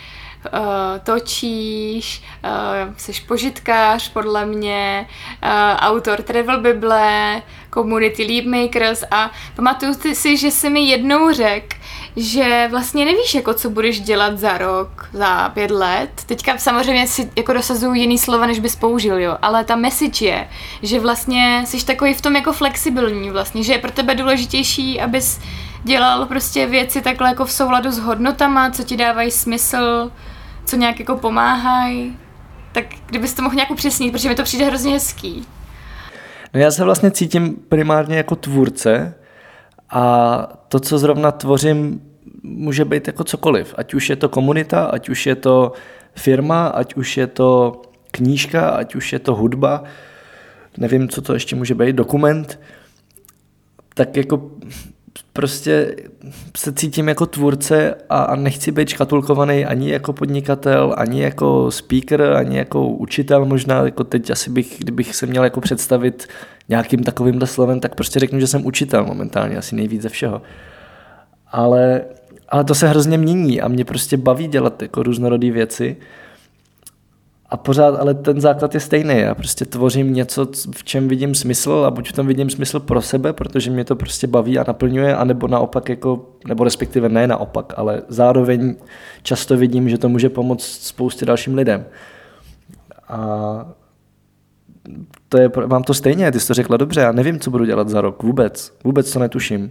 uh, točíš, uh, jsi požitkář podle mě, uh, autor Travel Bible, Community Leap Makers a pamatuju si, že jsi mi jednou řekl, že vlastně nevíš, jako co budeš dělat za rok, za pět let. Teďka samozřejmě si jako dosazuju jiný slova, než bys použil, jo, ale ta message je, že vlastně jsi takový v tom jako flexibilní vlastně, že je pro tebe důležitější, abys dělal prostě věci takhle jako v souladu s hodnotama, co ti dávají smysl, co nějak jako pomáhají. Tak kdybys to mohl nějak upřesnit, protože mi to přijde hrozně hezký. No já se vlastně cítím primárně jako tvůrce, a to, co zrovna tvořím, může být jako cokoliv. Ať už je to komunita, ať už je to firma, ať už je to knížka, ať už je to hudba, nevím, co to ještě může být, dokument, tak jako prostě se cítím jako tvůrce a, a nechci být škatulkovaný ani jako podnikatel, ani jako speaker, ani jako učitel možná, jako teď asi bych, kdybych se měl jako představit nějakým takovýmhle slovem, tak prostě řeknu, že jsem učitel momentálně, asi nejvíc ze všeho. Ale, ale to se hrozně mění a mě prostě baví dělat jako různorodé věci a pořád, ale ten základ je stejný. Já prostě tvořím něco, v čem vidím smysl a buď v tom vidím smysl pro sebe, protože mě to prostě baví a naplňuje, anebo naopak jako, nebo respektive ne naopak, ale zároveň často vidím, že to může pomoct spoustě dalším lidem. A to je, mám to stejně, ty jsi to řekla dobře, já nevím, co budu dělat za rok, vůbec, vůbec to netuším.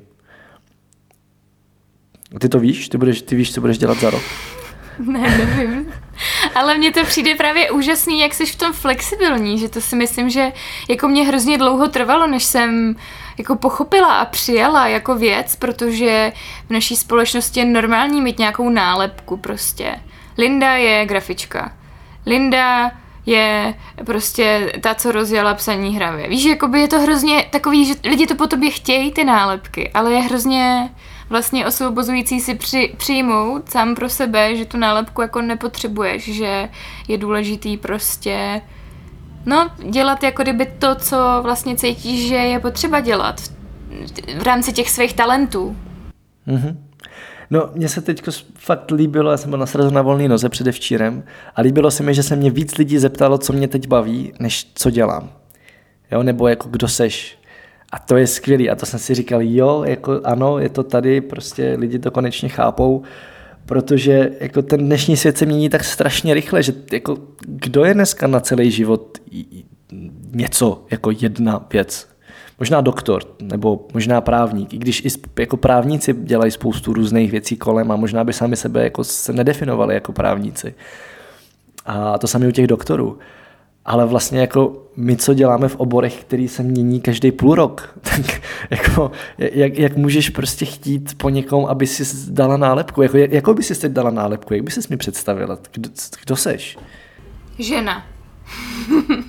Ty to víš? Ty, budeš, ty víš, co budeš dělat za rok? Ne, nevím. Ale mně to přijde právě úžasný, jak jsi v tom flexibilní, že to si myslím, že jako mě hrozně dlouho trvalo, než jsem jako pochopila a přijala jako věc, protože v naší společnosti je normální mít nějakou nálepku prostě. Linda je grafička. Linda je prostě ta, co rozjela psaní hravě. Víš, jakoby je to hrozně takový, že lidi to po tobě chtějí, ty nálepky, ale je hrozně vlastně osvobozující si při, přijmout sám pro sebe, že tu nálepku jako nepotřebuješ, že je důležitý prostě no, dělat jako kdyby to, co vlastně cítíš, že je potřeba dělat v, v rámci těch svých talentů. Mm-hmm. No, mně se teď fakt líbilo, já jsem byl na srazu na volný noze předevčírem a líbilo se mi, že se mě víc lidí zeptalo, co mě teď baví, než co dělám. Jo, nebo jako kdo seš, a to je skvělý. A to jsem si říkal, jo, jako ano, je to tady, prostě lidi to konečně chápou, protože jako ten dnešní svět se mění tak strašně rychle, že jako kdo je dneska na celý život něco, jako jedna věc. Možná doktor, nebo možná právník, i když i jako právníci dělají spoustu různých věcí kolem a možná by sami sebe jako se nedefinovali jako právníci. A to samé u těch doktorů ale vlastně jako my, co děláme v oborech, který se mění každý půl rok, tak jako, jak, jak můžeš prostě chtít po někom, aby si dala nálepku? Jako, jak, jakou by si teď dala nálepku? Jak by si mi představila? Kdo, kdo seš? Žena.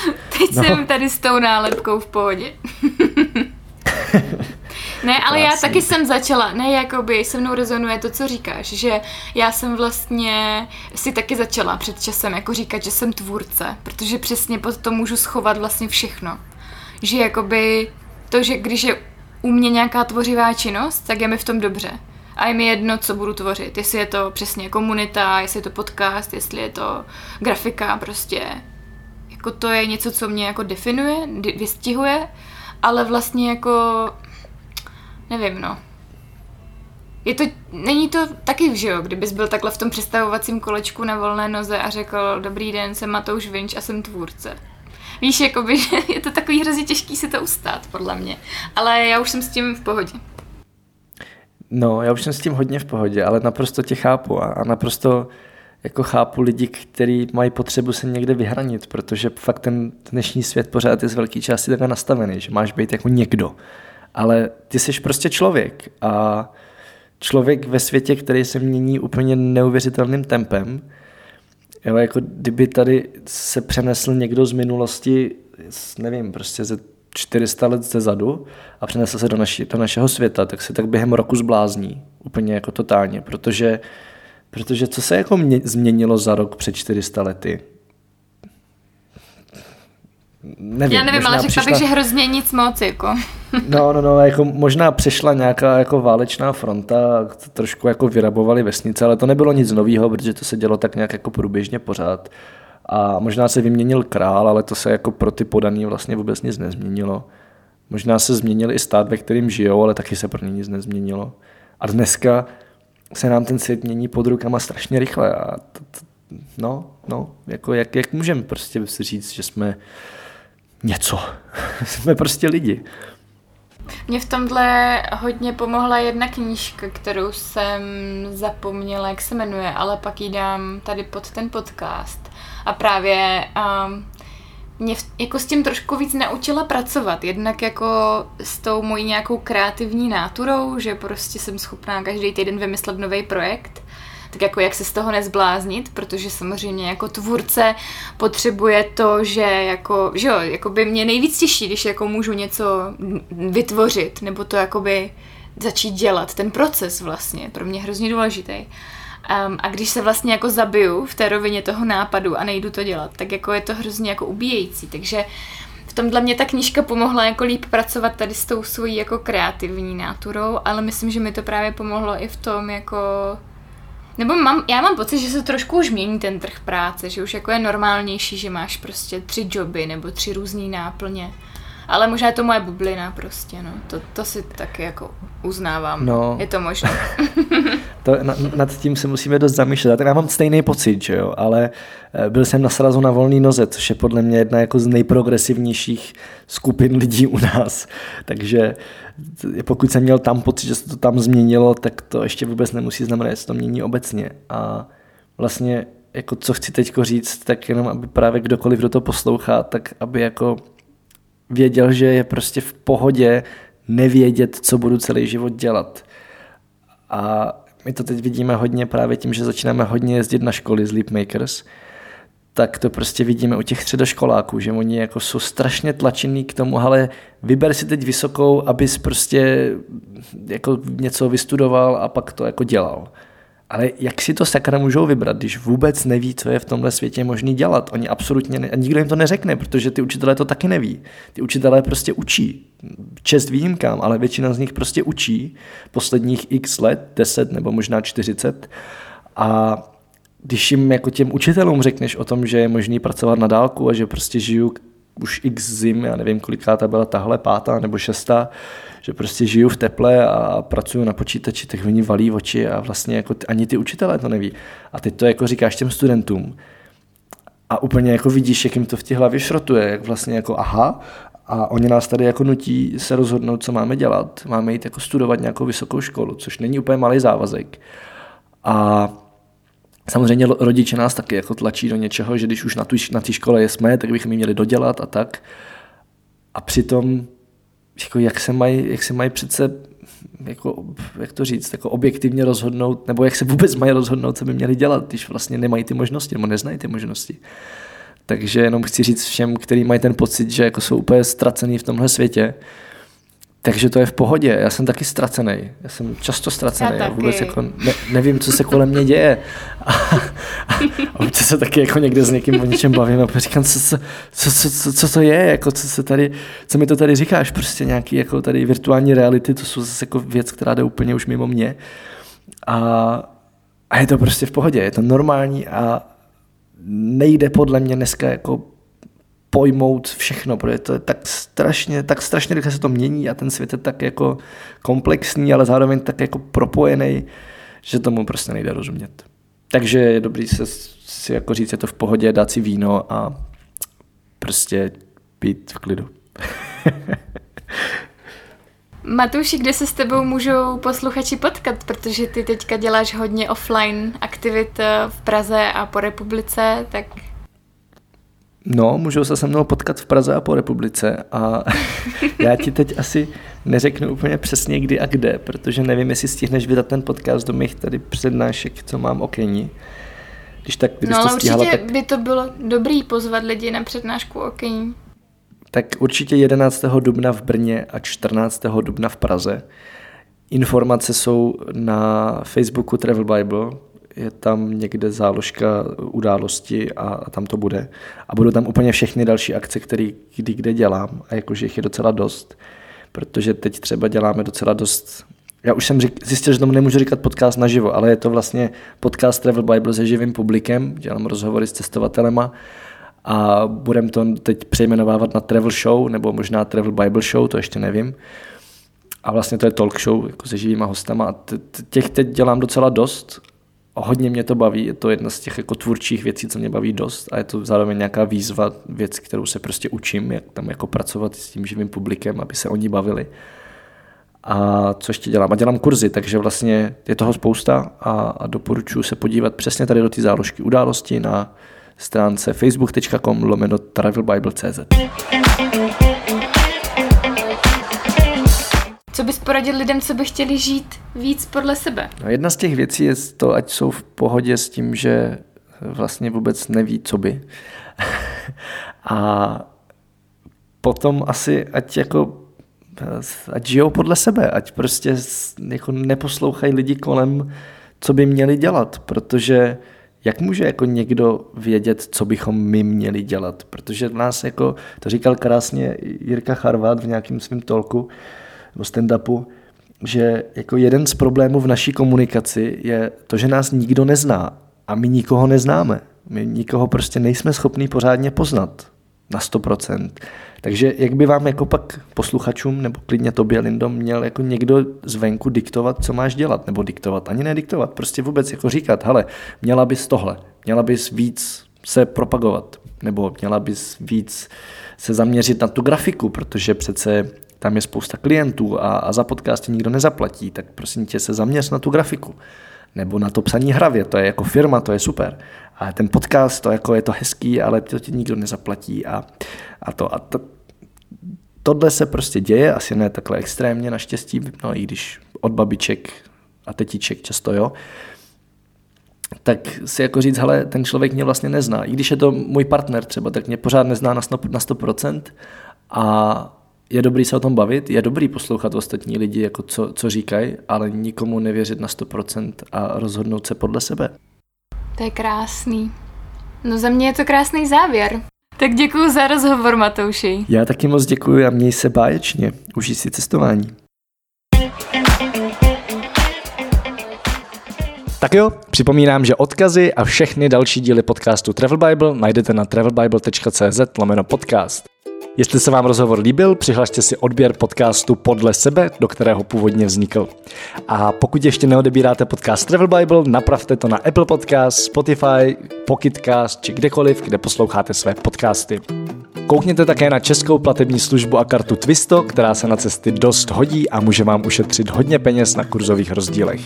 teď no. jsem tady s tou nálepkou v pohodě. Ne, ale Krásný. já taky jsem začala, ne, jakoby se mnou rezonuje to, co říkáš, že já jsem vlastně si taky začala před časem jako říkat, že jsem tvůrce, protože přesně pod to můžu schovat vlastně všechno. Že jakoby to, že když je u mě nějaká tvořivá činnost, tak je mi v tom dobře. A je mi jedno, co budu tvořit. Jestli je to přesně komunita, jestli je to podcast, jestli je to grafika, prostě. Jako to je něco, co mě jako definuje, vystihuje, ale vlastně jako nevím, no. Je to, není to taky, že jo, kdybys byl takhle v tom představovacím kolečku na volné noze a řekl, dobrý den, jsem Matouš Vinč a jsem tvůrce. Víš, jakoby, že je to takový hrozně těžký si to ustát, podle mě. Ale já už jsem s tím v pohodě. No, já už jsem s tím hodně v pohodě, ale naprosto tě chápu a, a naprosto jako chápu lidi, kteří mají potřebu se někde vyhranit, protože fakt ten dnešní svět pořád je z velké části takhle nastavený, že máš být jako někdo ale ty jsi prostě člověk a člověk ve světě, který se mění úplně neuvěřitelným tempem, jo, jako kdyby tady se přenesl někdo z minulosti, nevím, prostě ze 400 let zezadu a přenesl se do, naši, do našeho světa, tak se tak během roku zblázní. Úplně jako totálně, protože, protože co se jako mě, změnilo za rok před 400 lety? nevím. Já nevím, ale řekla přišla... bych, že hrozně nic moc, jako. No, no, no, jako možná přišla nějaká jako válečná fronta, trošku jako vyrabovali vesnice, ale to nebylo nic nového, protože to se dělo tak nějak jako průběžně pořád. A možná se vyměnil král, ale to se jako pro ty podaný vlastně vůbec nic nezměnilo. Možná se změnil i stát, ve kterým žijou, ale taky se pro ně nic nezměnilo. A dneska se nám ten svět mění pod rukama strašně rychle. A to, to, no, no, jako jak, jak můžeme prostě si říct, že jsme něco. Jsme prostě lidi. Mě v tomhle hodně pomohla jedna knížka, kterou jsem zapomněla, jak se jmenuje, ale pak ji dám tady pod ten podcast. A právě um, mě v, jako s tím trošku víc naučila pracovat. Jednak jako s tou mojí nějakou kreativní náturou, že prostě jsem schopná každý týden vymyslet nový projekt tak jako jak se z toho nezbláznit, protože samozřejmě jako tvůrce potřebuje to, že jako, že jo, jako by mě nejvíc těší, když jako můžu něco vytvořit, nebo to jakoby začít dělat, ten proces vlastně, pro mě hrozně důležitý. Um, a když se vlastně jako zabiju v té rovině toho nápadu a nejdu to dělat, tak jako je to hrozně jako ubíjející, takže v tomhle mě ta knížka pomohla jako líp pracovat tady s tou svojí jako kreativní náturou, ale myslím, že mi to právě pomohlo i v tom jako Nebo mám, já mám pocit, že se trošku už mění ten trh práce, že už jako je normálnější, že máš prostě tři joby nebo tři různé náplně. Ale možná je to moje bublina prostě, no. To, to si taky jako uznávám. No. Je to možné. to, na, nad tím se musíme dost zamýšlet. Já mám stejný pocit, že jo, ale eh, byl jsem na srazu na volný noze, což je podle mě jedna jako z nejprogresivnějších skupin lidí u nás. Takže pokud jsem měl tam pocit, že se to tam změnilo, tak to ještě vůbec nemusí znamenat, že se to mění obecně. A vlastně jako co chci teď říct, tak jenom aby právě kdokoliv, kdo to poslouchá, tak aby jako věděl, že je prostě v pohodě nevědět, co budu celý život dělat. A my to teď vidíme hodně právě tím, že začínáme hodně jezdit na školy z Leapmakers, tak to prostě vidíme u těch středoškoláků, že oni jako jsou strašně tlačený k tomu, ale vyber si teď vysokou, abys prostě jako něco vystudoval a pak to jako dělal. Ale jak si to sakra můžou vybrat, když vůbec neví, co je v tomhle světě možný dělat? Oni absolutně ne, a nikdo jim to neřekne, protože ty učitelé to taky neví. Ty učitelé prostě učí. Čest výjimkám, ale většina z nich prostě učí posledních x let, 10 nebo možná 40. A když jim jako těm učitelům řekneš o tom, že je možný pracovat na dálku a že prostě žiju už x zim, já nevím, koliká ta byla tahle, pátá nebo šestá, že prostě žiju v teple a pracuju na počítači, tak oni valí oči a vlastně jako ani ty učitelé to neví. A teď to jako říkáš těm studentům a úplně jako vidíš, jak jim to v těch hlavě šrotuje, jak vlastně jako aha, a oni nás tady jako nutí se rozhodnout, co máme dělat. Máme jít jako studovat nějakou vysokou školu, což není úplně malý závazek. A samozřejmě rodiče nás taky jako tlačí do něčeho, že když už na, tu, na té škole jsme, tak bychom ji měli dodělat a tak. A přitom jako jak se mají, jak se mají přece jako, jak to říct, jako objektivně rozhodnout, nebo jak se vůbec mají rozhodnout, co by měli dělat, když vlastně nemají ty možnosti, nebo neznají ty možnosti. Takže jenom chci říct všem, kteří mají ten pocit, že jako jsou úplně ztracený v tomhle světě, takže to je v pohodě. Já jsem taky ztracený. Já jsem často ztracený. Já, já vůbec jako ne, nevím, co se kolem mě děje. A, a, občas se taky jako někde s někým o něčem bavím a říkám, co, co, co, co, co, co, to je, jako co, se tady, co mi to tady říkáš, prostě nějaký jako tady virtuální reality, to jsou zase jako věc, která jde úplně už mimo mě. A, a je to prostě v pohodě, je to normální a nejde podle mě dneska jako pojmout všechno, protože to je tak strašně, tak strašně rychle se to mění a ten svět je tak jako komplexní, ale zároveň tak jako propojený, že tomu prostě nejde rozumět. Takže je dobrý se si jako říct, je to v pohodě, dát si víno a prostě být v klidu. Matouši, kde se s tebou můžou posluchači potkat, protože ty teďka děláš hodně offline aktivit eh, v Praze a po republice, tak No, můžou se se mnou potkat v Praze a po republice a já ti teď asi neřeknu úplně přesně kdy a kde, protože nevím, jestli stihneš vydat ten podcast do mých tady přednášek, co mám okení. Když tak, no ale to stíhala, určitě tak... by to bylo dobrý pozvat lidi na přednášku okení. Tak určitě 11. dubna v Brně a 14. dubna v Praze. Informace jsou na Facebooku Travel Bible, je tam někde záložka události a tam to bude. A budou tam úplně všechny další akce, které kdy kde dělám. A jakože jich je docela dost, protože teď třeba děláme docela dost. Já už jsem řík, zjistil, že tomu nemůžu říkat podcast naživo, ale je to vlastně podcast Travel Bible se živým publikem, dělám rozhovory s cestovatelema a budeme to teď přejmenovávat na Travel Show nebo možná Travel Bible Show, to ještě nevím. A vlastně to je talk show jako se živýma hostama. A těch teď dělám docela dost hodně mě to baví, je to jedna z těch jako tvůrčích věcí, co mě baví dost a je to zároveň nějaká výzva, věc, kterou se prostě učím, jak tam jako pracovat s tím živým publikem, aby se oni bavili. A co ještě dělám? A dělám kurzy, takže vlastně je toho spousta a, a doporučuji se podívat přesně tady do té záložky události na stránce facebook.com lomeno travelbible.cz. Co bys poradil lidem, co by chtěli žít víc podle sebe? No jedna z těch věcí je to, ať jsou v pohodě s tím, že vlastně vůbec neví, co by. A potom asi, ať jako ať žijou podle sebe, ať prostě jako neposlouchají lidi kolem, co by měli dělat, protože jak může jako někdo vědět, co bychom my měli dělat? Protože nás jako, to říkal krásně Jirka Charvat v nějakém svém tolku, nebo stand-upu, že jako jeden z problémů v naší komunikaci je to, že nás nikdo nezná a my nikoho neznáme. My nikoho prostě nejsme schopní pořádně poznat na 100%. Takže jak by vám jako pak posluchačům, nebo klidně tobě, Lindo, měl jako někdo zvenku diktovat, co máš dělat, nebo diktovat, ani nediktovat, prostě vůbec jako říkat, hele, měla bys tohle, měla bys víc se propagovat, nebo měla bys víc se zaměřit na tu grafiku, protože přece tam je spousta klientů a, a za podcasty nikdo nezaplatí, tak prosím tě se zaměř na tu grafiku. Nebo na to psaní hravě, to je jako firma, to je super. A ten podcast, to jako je to hezký, ale to ti nikdo nezaplatí a, a to. A to, tohle se prostě děje, asi ne takhle extrémně naštěstí, no i když od babiček a tetiček často jo, tak si jako říct, hele, ten člověk mě vlastně nezná. I když je to můj partner třeba, tak mě pořád nezná na 100%, a je dobrý se o tom bavit, je dobrý poslouchat ostatní lidi, jako co, co říkají, ale nikomu nevěřit na 100% a rozhodnout se podle sebe. To je krásný. No za mě je to krásný závěr. Tak děkuji za rozhovor, Matouši. Já taky moc děkuji a měj se báječně. Užij si cestování. Tak jo, připomínám, že odkazy a všechny další díly podcastu Travel Bible najdete na travelbible.cz lomeno podcast. Jestli se vám rozhovor líbil, přihlašte si odběr podcastu podle sebe, do kterého původně vznikl. A pokud ještě neodebíráte podcast Travel Bible, napravte to na Apple Podcast, Spotify, Pocketcast či kdekoliv, kde posloucháte své podcasty. Koukněte také na českou platební službu a kartu Twisto, která se na cesty dost hodí a může vám ušetřit hodně peněz na kurzových rozdílech.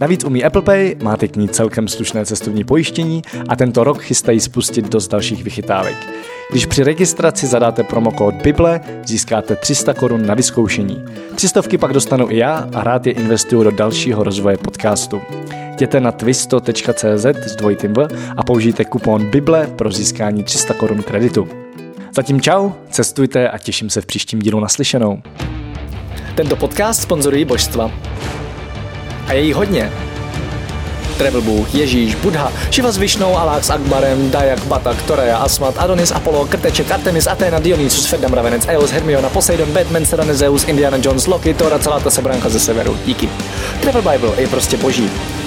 Navíc umí Apple Pay, máte k ní celkem slušné cestovní pojištění a tento rok chystají spustit dost dalších vychytávek. Když při registraci zadáte promokód Bible, získáte 300 korun na vyzkoušení. Třistovky pak dostanu i já a rád je investuju do dalšího rozvoje podcastu. Jděte na twisto.cz s dvojitým V a použijte kupon Bible pro získání 300 korun kreditu. Zatím čau, cestujte a těším se v příštím dílu naslyšenou. Tento podcast sponzorují božstva. A je jí hodně. Travel Bůh, Ježíš, Buddha, Shiva s Višnou, Alák s Akbarem, Dayak, Batak, Toreja, Asmat, Adonis, Apollo, Krteček, Artemis, Athena, Dionysus, Ferdam, Ravenec, Eos, Hermiona, Poseidon, Batman, Serena, Zeus, Indiana Jones, Loki, Tora, celá ta sebranka ze severu. Díky. Travel Bible je prostě boží.